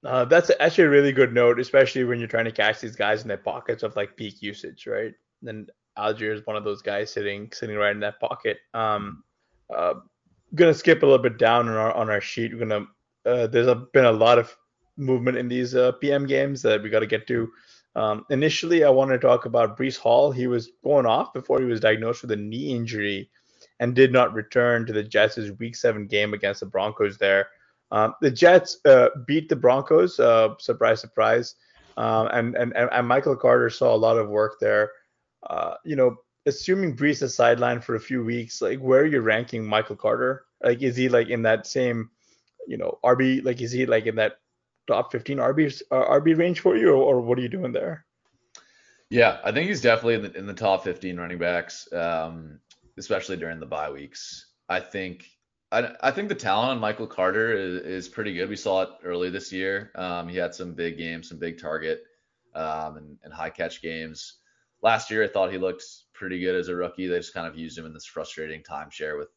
Uh, that's actually a really good note, especially when you're trying to catch these guys in their pockets of like peak usage, right? And Allgeier is one of those guys sitting sitting right in that pocket. Um, uh, gonna skip a little bit down on our on our sheet. We're gonna uh, there's a, been a lot of movement in these uh, PM games that we got to get to. Um, initially, I wanted to talk about Breece Hall. He was going off before he was diagnosed with a knee injury and did not return to the Jets' Week Seven game against the Broncos there. Um, the Jets uh, beat the Broncos. Uh, surprise, surprise. Um, and, and and Michael Carter saw a lot of work there. Uh, you know, assuming Breece is sidelined for a few weeks, like where are you ranking Michael Carter? Like, is he like in that same, you know, RB? Like, is he like in that top 15 RB uh, RB range for you, or, or, what are you doing there? Yeah, I think he's definitely in the, in the top 15 running backs, um, especially during the bye weeks. I think I, I think the talent on Michael Carter is, is pretty good. We saw it early this year. Um, he had some big games, some big target um, and, and high catch games. Last year, I thought he looked pretty good as a rookie. They just kind of used him in this frustrating timeshare with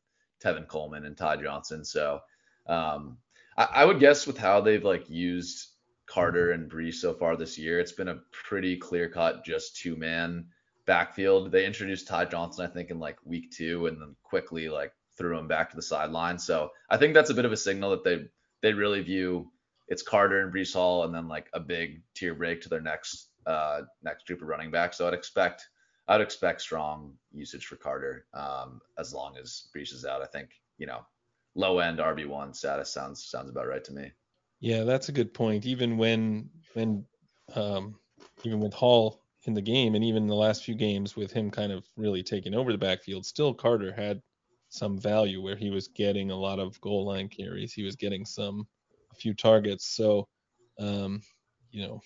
Tevin Coleman and Ty Johnson. So um, I, I, would guess with how they've like used Carter and Breece so far this year, it's been a pretty clear cut, just two man backfield. They introduced Ty Johnson, I think, in like week two, and then quickly like threw him back to the sideline. So I think that's a bit of a signal that they they really view it's Carter and Breece Hall, and then like a big tier break to their next uh, next group of running backs. So I'd expect I'd expect strong usage for Carter um, as long as Breece is out. I think you know low end RB one status sounds sounds about right to me. Yeah, that's a good point. Even when when um, even with Hall in the game, and even the last few games with him kind of really taking over the backfield, still Carter had some value where he was getting a lot of goal line carries. He was getting some a few targets. So um, you know,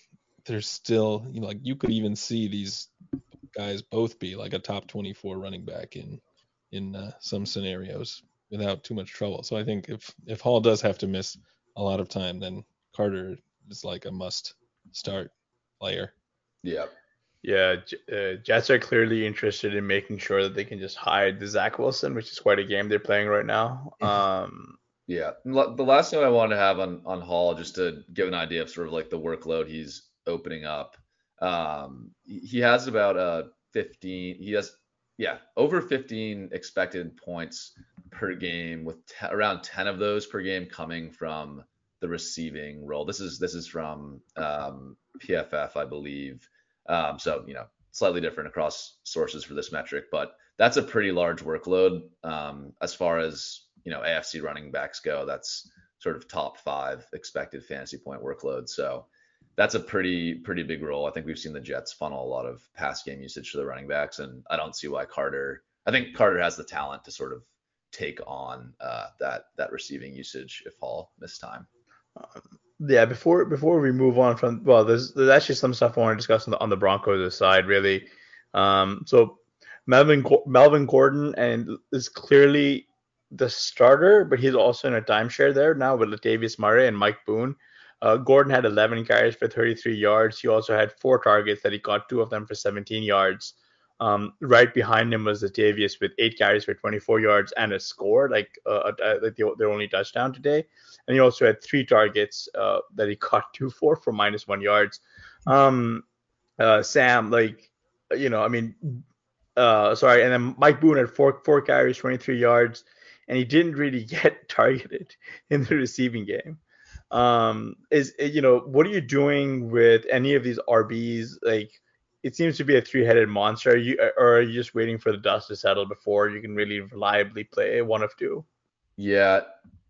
there's still you know like you could even see these guys both be like a top 24 running back in in uh, some scenarios without too much trouble. So I think if if Hall does have to miss a lot of time, then Carter is like a must start player. Yeah. Yeah, uh, Jets are clearly interested in making sure that they can just hide the Zach Wilson, which is quite a game they're playing right now. Um, yeah, the last note I wanted to have on on Hall, just to give an idea of sort of like the workload he's opening up. Um, he has about a uh, 15. He has yeah over 15 expected points per game, with t- around 10 of those per game coming from the receiving role. This is this is from um, PFF, I believe. Um, so, you know, slightly different across sources for this metric, but that's a pretty large workload um, as far as, you know, AFC running backs go. That's sort of top five expected fantasy point workload. So that's a pretty, pretty big role. I think we've seen the Jets funnel a lot of pass game usage to the running backs, and I don't see why Carter, I think Carter has the talent to sort of take on uh, that that receiving usage if Hall missed time. Um, yeah, before before we move on from well, there's there's actually some stuff I want to discuss on the on the Broncos side, really. Um, so Melvin Melvin Gordon and is clearly the starter, but he's also in a timeshare there now with Latavius Murray and Mike Boone. Uh, Gordon had 11 carries for 33 yards. He also had four targets that he caught two of them for 17 yards. Um, right behind him was Latavius with eight carries for 24 yards and a score, like uh, uh, their only touchdown today. And he also had three targets uh, that he caught two for for minus one yards. Um, uh, Sam, like, you know, I mean, uh, sorry, and then Mike Boone had four four carries, 23 yards, and he didn't really get targeted in the receiving game. Um, is you know, what are you doing with any of these RBs? Like, it seems to be a three-headed monster. Are you, or are you just waiting for the dust to settle before you can really reliably play one of two? Yeah,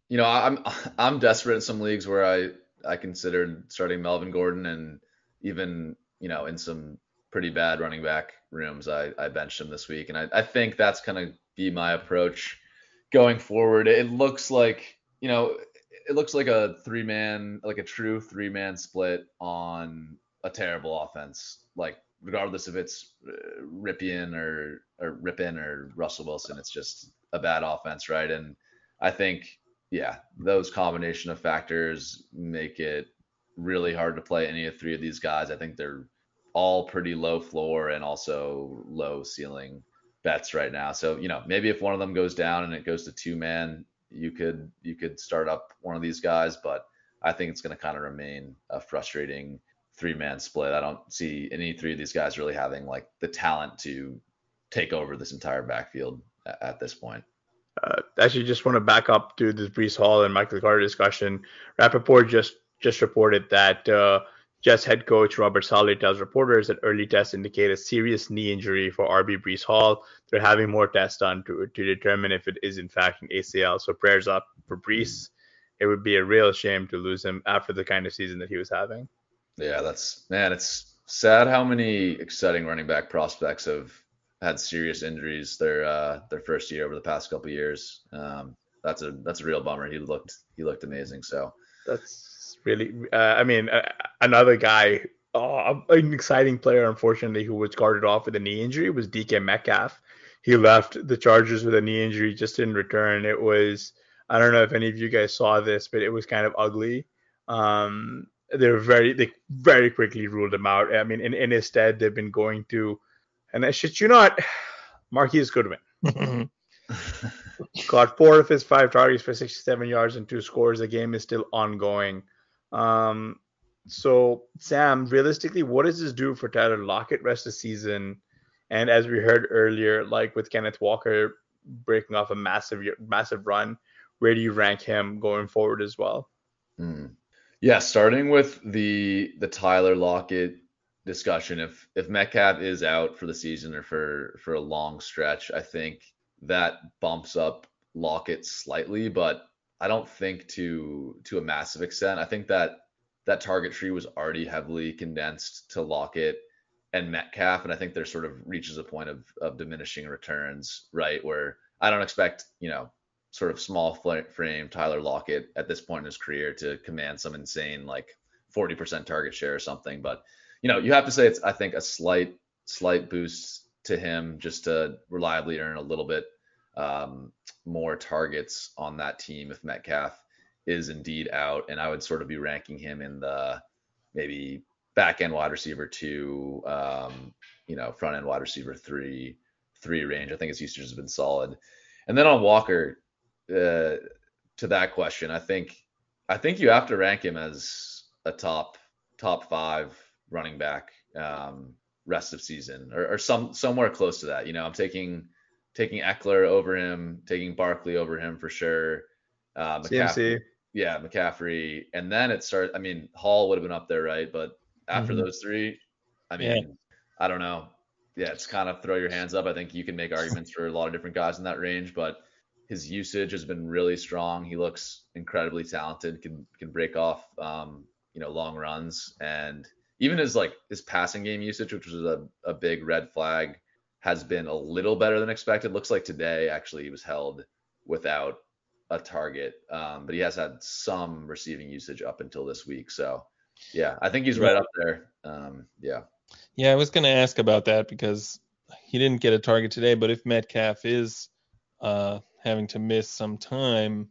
you know, I'm I'm desperate in some leagues where I I considered starting Melvin Gordon, and even you know in some pretty bad running back rooms, I I benched him this week, and I I think that's gonna be my approach going forward. It looks like you know it looks like a three man like a true three man split on a terrible offense like regardless if it's uh, Rypien or or Rypien or Russell Wilson, it's just a bad offense, right? And I think, yeah, those combination of factors make it really hard to play any of three of these guys. I think they're all pretty low floor and also low ceiling bets right now. So, you know, maybe if one of them goes down and it goes to two man, you could you could start up one of these guys, but I think it's going to kind of remain a frustrating three man split. I don't see any three of these guys really having like the talent to take over this entire backfield at, at this point. Uh, actually, just want to back up to this Breece Hall and Michael Carter discussion. Rapoport just just reported that uh, Jets head coach Robert Saleh tells reporters that early tests indicate a serious knee injury for RB Breece Hall. They're having more tests done to to determine if it is in fact an ACL. So prayers up for Breece it would be a real shame to lose him after the kind of season that he was having. Yeah, that's man, it's sad how many exciting running back prospects have had serious injuries their uh, their first year over the past couple years. Um, that's a that's a real bummer. He looked he looked amazing. So that's really. Uh, I mean, uh, another guy, uh, an exciting player, unfortunately, who was guarded off with a knee injury was DK Metcalf. He left the Chargers with a knee injury, just didn't return. It was I don't know if any of you guys saw this, but it was kind of ugly. Um, they were very they very quickly ruled him out. I mean, in, in his stead, they've been going to, and I shit you not, Marquise Goodwin. Got four of his five targets for 67 yards and two scores. The game is still ongoing. Um, so Sam, realistically, what does this do for Tyler Lockett rest of the season? And as we heard earlier, like with Kenneth Walker breaking off a massive massive run, where do you rank him going forward as well? Mm. Yeah, starting with the the Tyler Lockett discussion. If if Metcalf is out for the season or for for a long stretch, I think that bumps up Lockett slightly, but I don't think to to a massive extent. I think that that target tree was already heavily condensed to Lockett and Metcalf, and I think there sort of reaches a point of of diminishing returns, right? Where I don't expect, you know, sort of small frame Tyler Lockett at this point in his career to command some insane like 40% target share or something. But you know, you have to say it's I think a slight slight boost to him just to reliably earn a little bit um, more targets on that team if Metcalf is indeed out. And I would sort of be ranking him in the maybe back end wide receiver two, um, you know, front end wide receiver three, three range. I think his usage has been solid. And then on Walker, uh, to that question, I think I think you have to rank him as a top top five running back um, rest of season or, or some somewhere close to that. You know, I'm taking taking Ekeler over him, taking Barkley over him for sure. Uh, McCaffrey, CMC. yeah, McCaffrey, and then it starts. I mean, Hall would have been up there, right? But after mm-hmm. those three, I mean, yeah. I don't know. Yeah, it's kind of throw your hands up. I think you can make arguments for a lot of different guys in that range, but his usage has been really strong. He looks incredibly talented. Can can break off um, you know long runs and even his like his passing game usage, which was a, a big red flag, has been a little better than expected. Looks like today actually he was held without a target, um, but he has had some receiving usage up until this week. So yeah, I think he's right up there. Um, yeah. Yeah, I was going to ask about that because he didn't get a target today, but if Metcalf is uh, having to miss some time,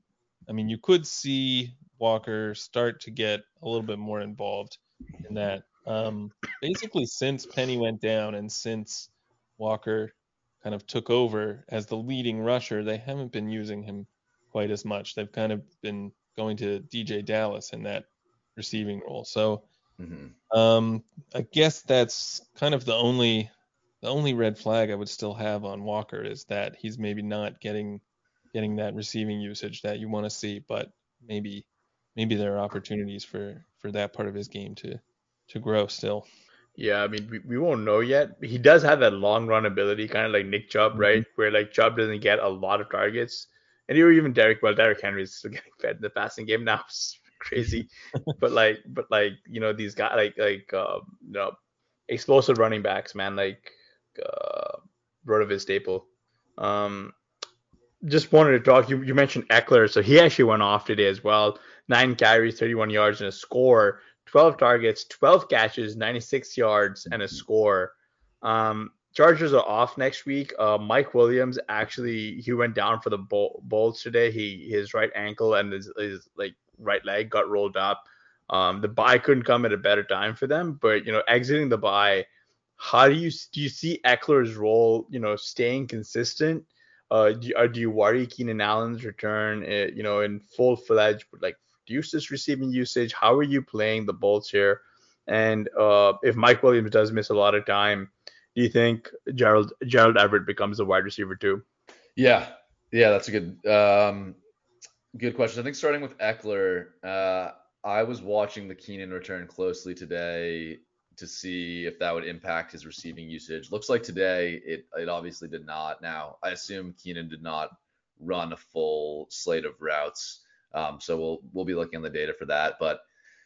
I mean, you could see Walker start to get a little bit more involved in that. Um, basically, since Penny went down and since Walker kind of took over as the leading rusher, they haven't been using him quite as much. They've kind of been going to DeeJay Dallas in that receiving role. So mm-hmm. um, I guess that's kind of the only the only red flag I would still have on Walker is that he's maybe not getting getting that receiving usage that you want to see, but maybe maybe there are opportunities for for that part of his game to to grow still. Yeah, I mean we, we won't know yet. He does have that long run ability, kind of like Nick Chubb, mm-hmm. right? Where like Chubb doesn't get a lot of targets, and even Derrick. Well, Derrick Henry is still getting fed in the passing game now. It's crazy, but like, but like you know these guys like like uh, you know explosive running backs, man, like uh, Rotoviz Staple. Um, just wanted to talk. You, you mentioned Ekeler, so he actually went off today as well. Nine carries, 31 yards, and a score. 12 targets, 12 catches, 96 yards, and a score. Um, Chargers are off next week. Uh, Mike Williams actually he went down for the Bolts today. He his right ankle and his, his like right leg got rolled up. Um, the bye couldn't come at a better time for them, but you know exiting the bye, how do you do you see Ekeler's role you know staying consistent? Uh, do, uh, do you worry Keenan Allen's return, uh, you know, in full fledged, like reduces receiving usage? How are you playing the Bolts here? And uh, if Mike Williams does miss a lot of time, do you think Gerald Gerald Everett becomes a wide receiver too? Yeah, yeah, that's a good um, good question. I think starting with Ekeler, uh, I was watching the Keenan return closely today to see if that would impact his receiving usage. Looks like today it it obviously did not. Now I assume Keenan did not run a full slate of routes Um, so we'll we'll be looking at the data for that. But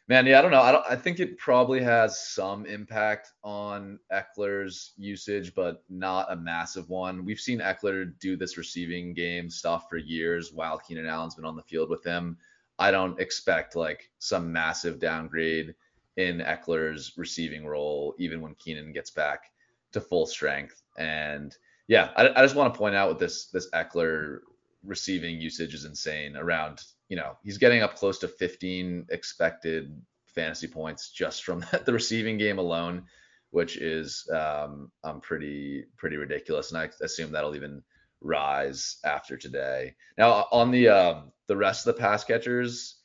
man, yeah, I don't know. I don't. I think it probably has some impact on Ekeler's usage, but not a massive one. We've seen Ekeler do this receiving game stuff for years while Keenan Allen's been on the field with him. I don't expect like some massive downgrade in Ekeler's receiving role, even when Keenan gets back to full strength. And yeah, I, I just want to point out with this this Ekeler receiving usage is insane. Around you know he's getting up close to 15 expected fantasy points just from the receiving game alone, which is um, um pretty pretty ridiculous. And I assume that'll even rise after today. Now on the um, the rest of the pass catchers,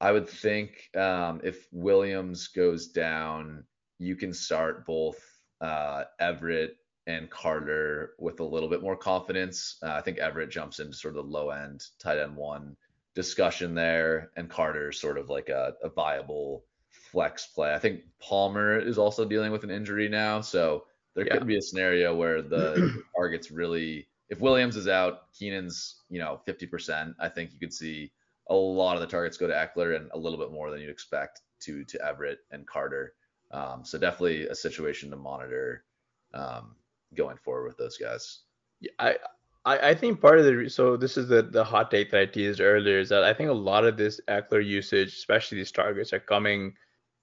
I would think um, if Williams goes down, you can start both uh, Everett and Carter with a little bit more confidence. Uh, I think Everett jumps into sort of the low end tight end one discussion there, and Carter sort of like a, a viable flex play. I think Palmer is also dealing with an injury now, so there yeah. could be a scenario where the targets really, if Williams is out, Keenan's you know 50%. I think you could see a lot of the targets go to Ekeler and a little bit more than you'd expect to to Everett and Carter. Um, so definitely a situation to monitor um, going forward with those guys. Yeah, I, I, think part of the so this is the the hot take that I teased earlier is that I think a lot of this Ekeler usage, especially these targets, are coming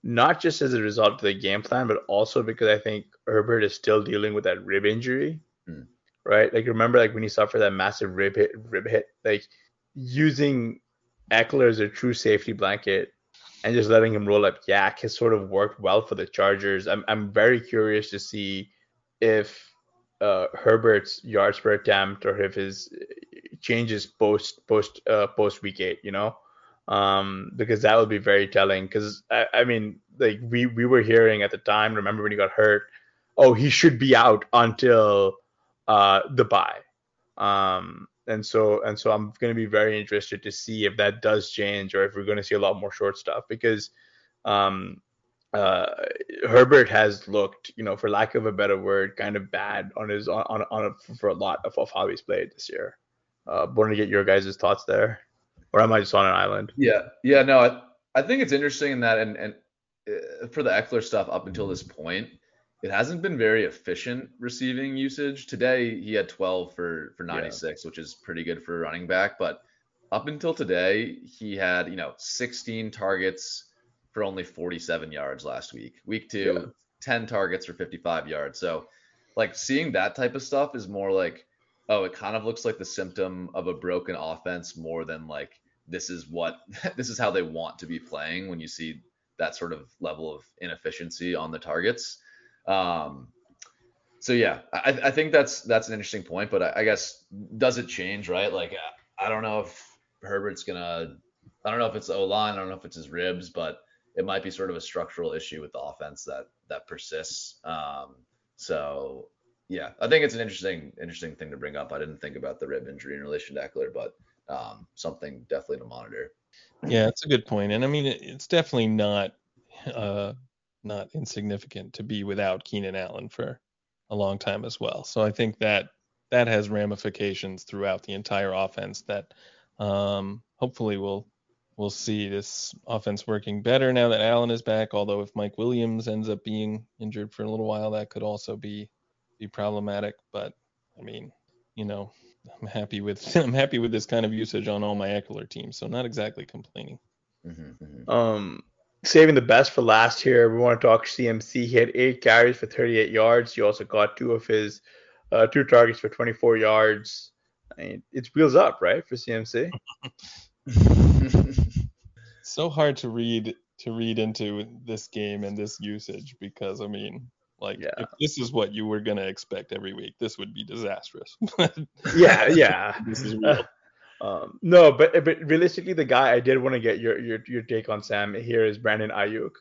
not just as a result of the game plan, but also because I think Herbert is still dealing with that rib injury. Hmm. Right? Like remember like when he suffered that massive rib hit rib hit, like using Ekeler is a true safety blanket and just letting him roll up YAC has sort of worked well for the Chargers. I'm I'm very curious to see if uh, Herbert's yards per attempt or if his changes post post uh, post week eight, you know, um, because that would be very telling. Because I, I mean, like we we were hearing at the time, remember when he got hurt? Oh, he should be out until uh, the bye. Um, and so and so I'm going to be very interested to see if that does change or if we're going to see a lot more short stuff because um, uh, Herbert has looked, you know, for lack of a better word, kind of bad on his on on, a, for a lot of, of how he's played this year. Uh, want to get your guys' thoughts there, or am I just on an island? Yeah, yeah, no, I, I think it's interesting in that, and and uh, for the Ekeler stuff up until this point, it hasn't been very efficient receiving usage. Today he had 12 for for 96, yeah. which is pretty good for a running back, but up until today he had you know 16 targets for only 47 yards last week. Week two, yeah. 10 targets for 55 yards. So like seeing that type of stuff is more like oh it kind of looks like the symptom of a broken offense more than like this is what this is how they want to be playing when you see that sort of level of inefficiency on the targets um, so yeah, I, I, think that's that's an interesting point. But I, I, guess does it change, right? Like I don't know if Herbert's gonna. I don't know if it's O line. I don't know if it's his ribs, but it might be sort of a structural issue with the offense that that persists. Um, so yeah, I think it's an interesting interesting thing to bring up. I didn't think about the rib injury in relation to Ekeler, but um, something definitely to monitor. Yeah, it's a good point, and I mean it's definitely not uh, not insignificant to be without Keenan Allen for a long time as well. So I think that that has ramifications throughout the entire offense that um, hopefully we'll we'll see this offense working better now that Allen is back. Although if Mike Williams ends up being injured for a little while, that could also be be problematic. But I mean, you know, I'm happy with I'm happy with this kind of usage on all my Ekeler teams, so not exactly complaining. Mm-hmm, mm-hmm. Um, saving the best for last here, we want to talk CMC. He had eight carries for 38 yards. He also got two of his uh, two targets for 24 yards. I mean, it's wheels up, right, for CMC? so hard to read to read into this game and this usage because I mean, like yeah. if this is what you were gonna expect every week, this would be disastrous. yeah, yeah. this is real. Um, no, but but realistically, the guy I did want to get your your your take on Sam here is Brandon Aiyuk.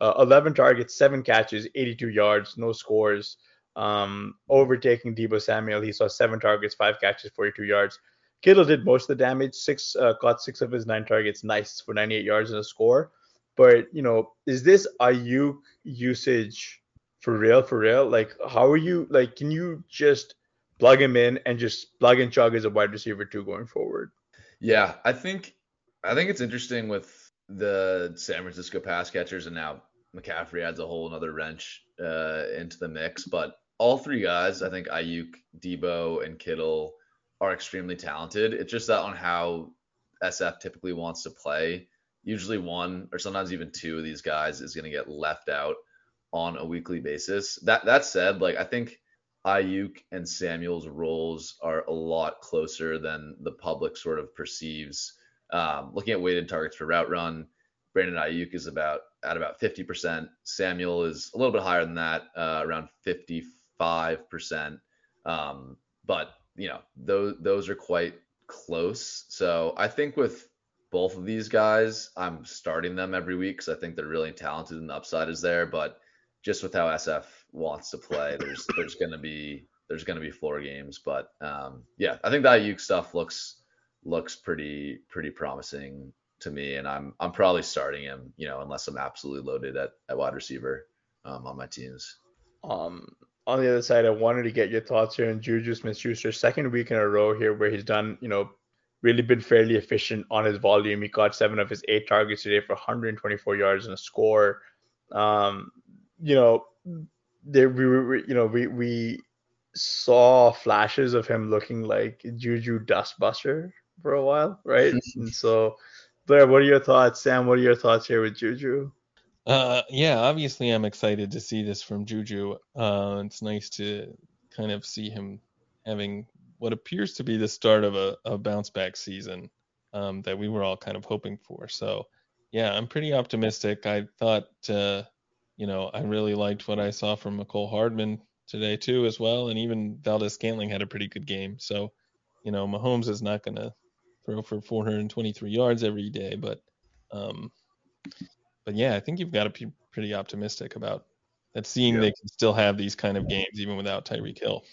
Uh, 11 targets, seven catches, 82 yards, no scores. Um, overtaking Deebo Samuel, he saw seven targets, five catches, 42 yards. Kittle did most of the damage, six uh, caught six of his nine targets, nice for 98 yards and a score. But you know, is this Aiyuk usage for real? For real? Like, how are you? Like, can you just plug him in and just plug and chug as a wide receiver too going forward. Yeah, I think I think it's interesting with the San Francisco pass catchers, and now McCaffrey adds a whole another wrench uh, into the mix. But all three guys, I think Aiyuk, Deebo, and Kittle are extremely talented. It's just that on how SF typically wants to play, usually one or sometimes even two of these guys is going to get left out on a weekly basis. That that said, like I think Aiyuk and Samuel's roles are a lot closer than the public sort of perceives. Um, looking at weighted targets for route run, Brandon Aiyuk is about at about 50%. Samuel is a little bit higher than that, uh, around 55%. Um, but you know, those those are quite close. So I think with both of these guys, I'm starting them every week because I think they're really talented and the upside is there. But just with how SF wants to play, there's there's gonna be there's gonna be floor games. But um, yeah, I think that Aiyuk stuff looks looks pretty pretty promising to me, and I'm I'm probably starting him, you know, unless I'm absolutely loaded at, at wide receiver um, on my teams. Um, on the other side, I wanted to get your thoughts here on Juju Smith-Schuster, second week in a row here where he's done, you know, really been fairly efficient on his volume. He caught seven of his eight targets today for 124 yards and a score. Um, you know, there we were, you know, we we saw flashes of him looking like Juju Dustbuster for a while, right? and so, Blair, what are your thoughts? Sam, what are your thoughts here with Juju? Uh, yeah, obviously I'm excited to see this from Juju. Uh, it's nice to kind of see him having what appears to be the start of a, a bounce back season um, that we were all kind of hoping for. So, yeah, I'm pretty optimistic. I thought, uh, you know, I really liked what I saw from Mecole Hardman today too, as well, and even Valdes Scantling had a pretty good game. So, you know, Mahomes is not going to throw for 423 yards every day, but um, but yeah, I think you've got to be pretty optimistic about that seeing yeah. they can still have these kind of games even without Tyreek Hill.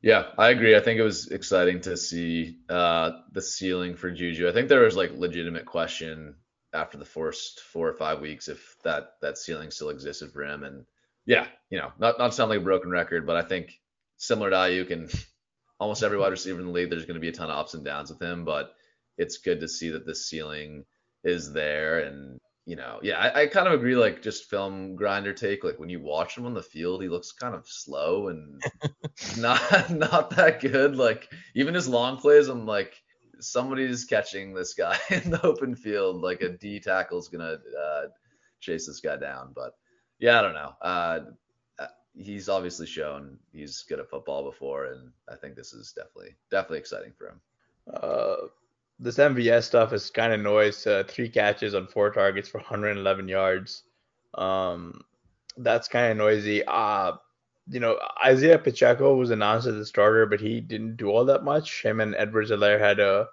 Yeah, I agree. I think it was exciting to see uh, the ceiling for Juju. I think there was like legitimate question after the first four or five weeks if that that ceiling still existed for him. And yeah, you know, not not sound like a broken record, but I think similar to Aiyuk and almost every wide receiver in the league, there's going to be a ton of ups and downs with him. But it's good to see that the ceiling is there and you know, yeah, I, I, kind of agree. Like just film grinder take. Like when you watch him on the field, he looks kind of slow and not not that good. Like even his long plays, I'm like somebody's catching this guy in the open field. Like a D tackle's gonna uh, chase this guy down. But yeah, I don't know. Uh, uh, he's obviously shown he's good at football before, and I think this is definitely definitely exciting for him. Uh, this MVS stuff is kind of noise. Uh, three catches on four targets for 111 yards. Um, that's kind of noisy. Uh, you know, Isaiah Pacheco was announced as a starter, but he didn't do all that much. Him and Edwards-Helaire had a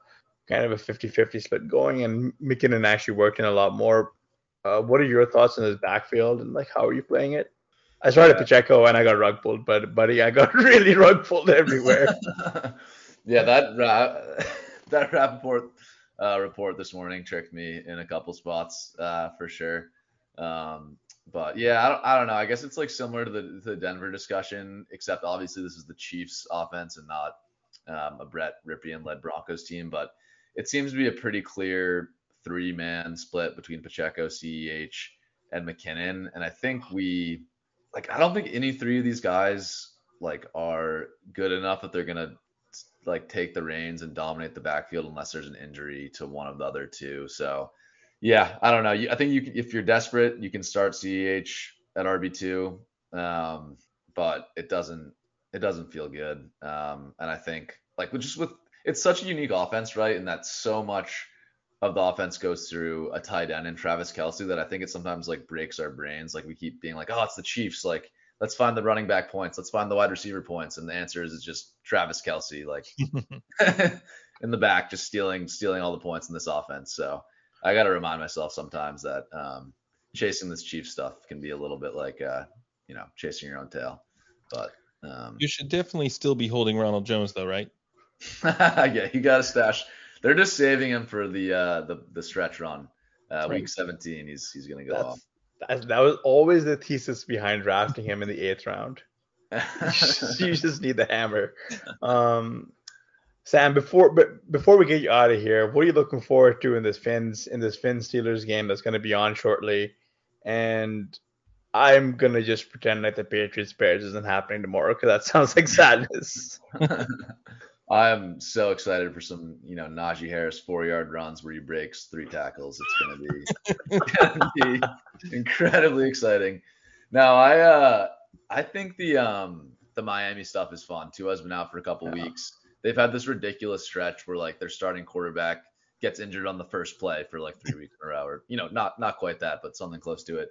kind of a 50-50 split going, and McKinnon actually worked in a lot more. Uh, what are your thoughts on his backfield and like how are you playing it? I started yeah. Pacheco and I got rug pulled, but buddy, I got really rug pulled everywhere. yeah, that uh, that Rapoport uh, report this morning tricked me in a couple spots uh, for sure. Um, but yeah, I don't, I don't know. I guess it's like similar to the, to the Denver discussion, except obviously this is the Chiefs offense and not um, a Brett Rypien led Broncos team. But it seems to be a pretty clear three man split between Pacheco, CEH, and McKinnon. And I think we, like, I don't think any three of these guys like are good enough that they're gonna like take the reins and dominate the backfield unless there's an injury to one of the other two. So yeah, I don't know. I think you can, if you're desperate, you can start CEH at RB two, um, but it doesn't it doesn't feel good. Um, and I think like just with it's such a unique offense, right? And that so much of the offense goes through a tight end and Travis Kelce that I think it sometimes like breaks our brains. Like we keep being like, oh, it's the Chiefs. Like let's find the running back points. Let's find the wide receiver points. And the answer is just Travis Kelce, like in the back, just stealing stealing all the points in this offense. So I got to remind myself sometimes that um, chasing this Chief stuff can be a little bit like uh, you know chasing your own tail. But um, you should definitely still be holding Ronald Jones though, right? yeah, you got to stash. They're just saving him for the uh, the the stretch run. Uh, right. Week 17, he's he's gonna go That's, off that, that was always the thesis behind drafting him in the eighth round. you just need the hammer. Um, Sam, before but before we get you out of here, what are you looking forward to in this Finns in this Finn Steelers game that's going to be on shortly? And I'm gonna just pretend like the Patriots Bears isn't happening tomorrow because that sounds like sadness. I am so excited for some, you know, Najee Harris four yard runs where he breaks three tackles. It's gonna be, gonna be incredibly exciting. Now I uh I think the um the Miami stuff is fun. Tua's been out for a couple yeah. weeks they've had this ridiculous stretch where like their starting quarterback gets injured on the first play for like three weeks in a row, or you know, not not quite that, but something close to it.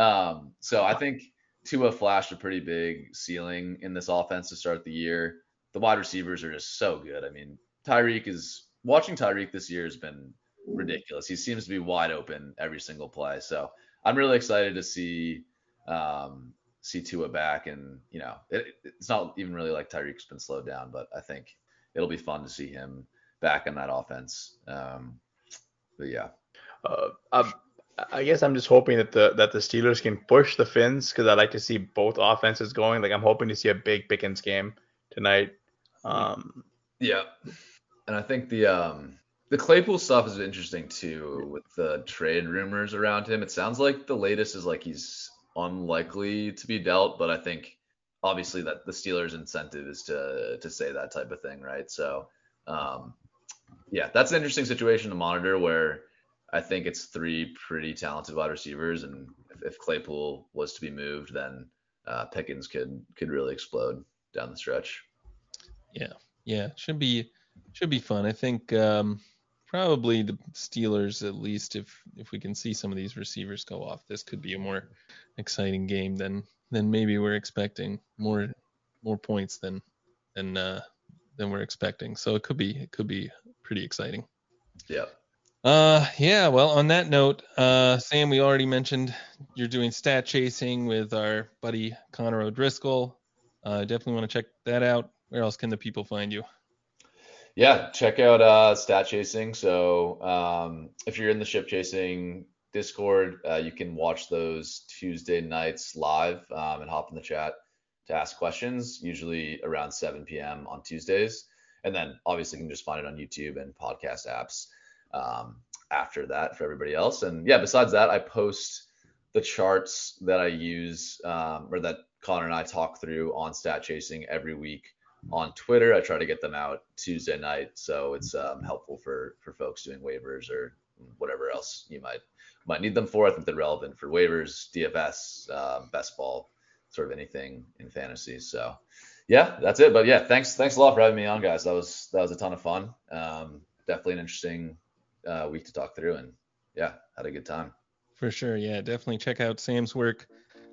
Um, so I think Tua flashed a pretty big ceiling in this offense to start the year. The wide receivers are just so good. I mean, Tyreek is watching Tyreek this year has been ridiculous. He seems to be wide open every single play. So I'm really excited to see um, see Tua back, and you know, it, it's not even really like Tyreek's been slowed down, but I think it'll be fun to see him back in that offense. Um, but yeah. Uh, I, I guess I'm just hoping that the that the Steelers can push the Fins because I like to see both offenses going. Like I'm hoping to see a big Pickens game tonight. Um, yeah, and I think the um, the Claypool stuff is interesting too with the trade rumors around him. It sounds like the latest is like he's unlikely to be dealt, but I think obviously that the Steelers' incentive is to to say that type of thing, right? So, um, yeah, that's an interesting situation to monitor where I think it's three pretty talented wide receivers, and if, if Claypool was to be moved, then uh, Pickens could could really explode down the stretch. Yeah, yeah, should be should be fun. I think um, probably the Steelers, at least if if we can see some of these receivers go off, this could be a more exciting game than than maybe we're expecting. More more points than than uh, than we're expecting. So it could be it could be pretty exciting. Yeah. Uh yeah, well on that note, uh Sam, we already mentioned you're doing stat chasing with our buddy Connor O'Driscoll. Uh definitely want to check that out. Where else can the people find you? Yeah, check out uh stat chasing. So um if you're in the ship chasing Discord. Uh, you can watch those Tuesday nights live um, and hop in the chat to ask questions, usually around 7 p.m. on Tuesdays. And then obviously you can just find it on YouTube and podcast apps um, after that for everybody else. And yeah, besides that, I post the charts that I use um, or that Connor and I talk through on Stat Chasing every week on Twitter. I try to get them out Tuesday night, so it's um, helpful for for folks doing waivers or whatever else you might might need them for. I think they're relevant for waivers, DFS, um, best ball, sort of anything in fantasy. So yeah, that's it. But yeah, thanks thanks a lot for having me on, guys. That was that was a ton of fun. Um, definitely an interesting uh, week to talk through, and yeah, had a good time. For sure, yeah, definitely check out Sam's work.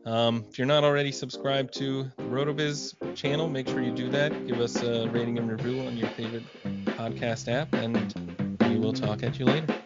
Um, if you're not already subscribed to the RotoViz channel, make sure you do that. Give us a rating and review on your favorite podcast app, and we will talk at you later.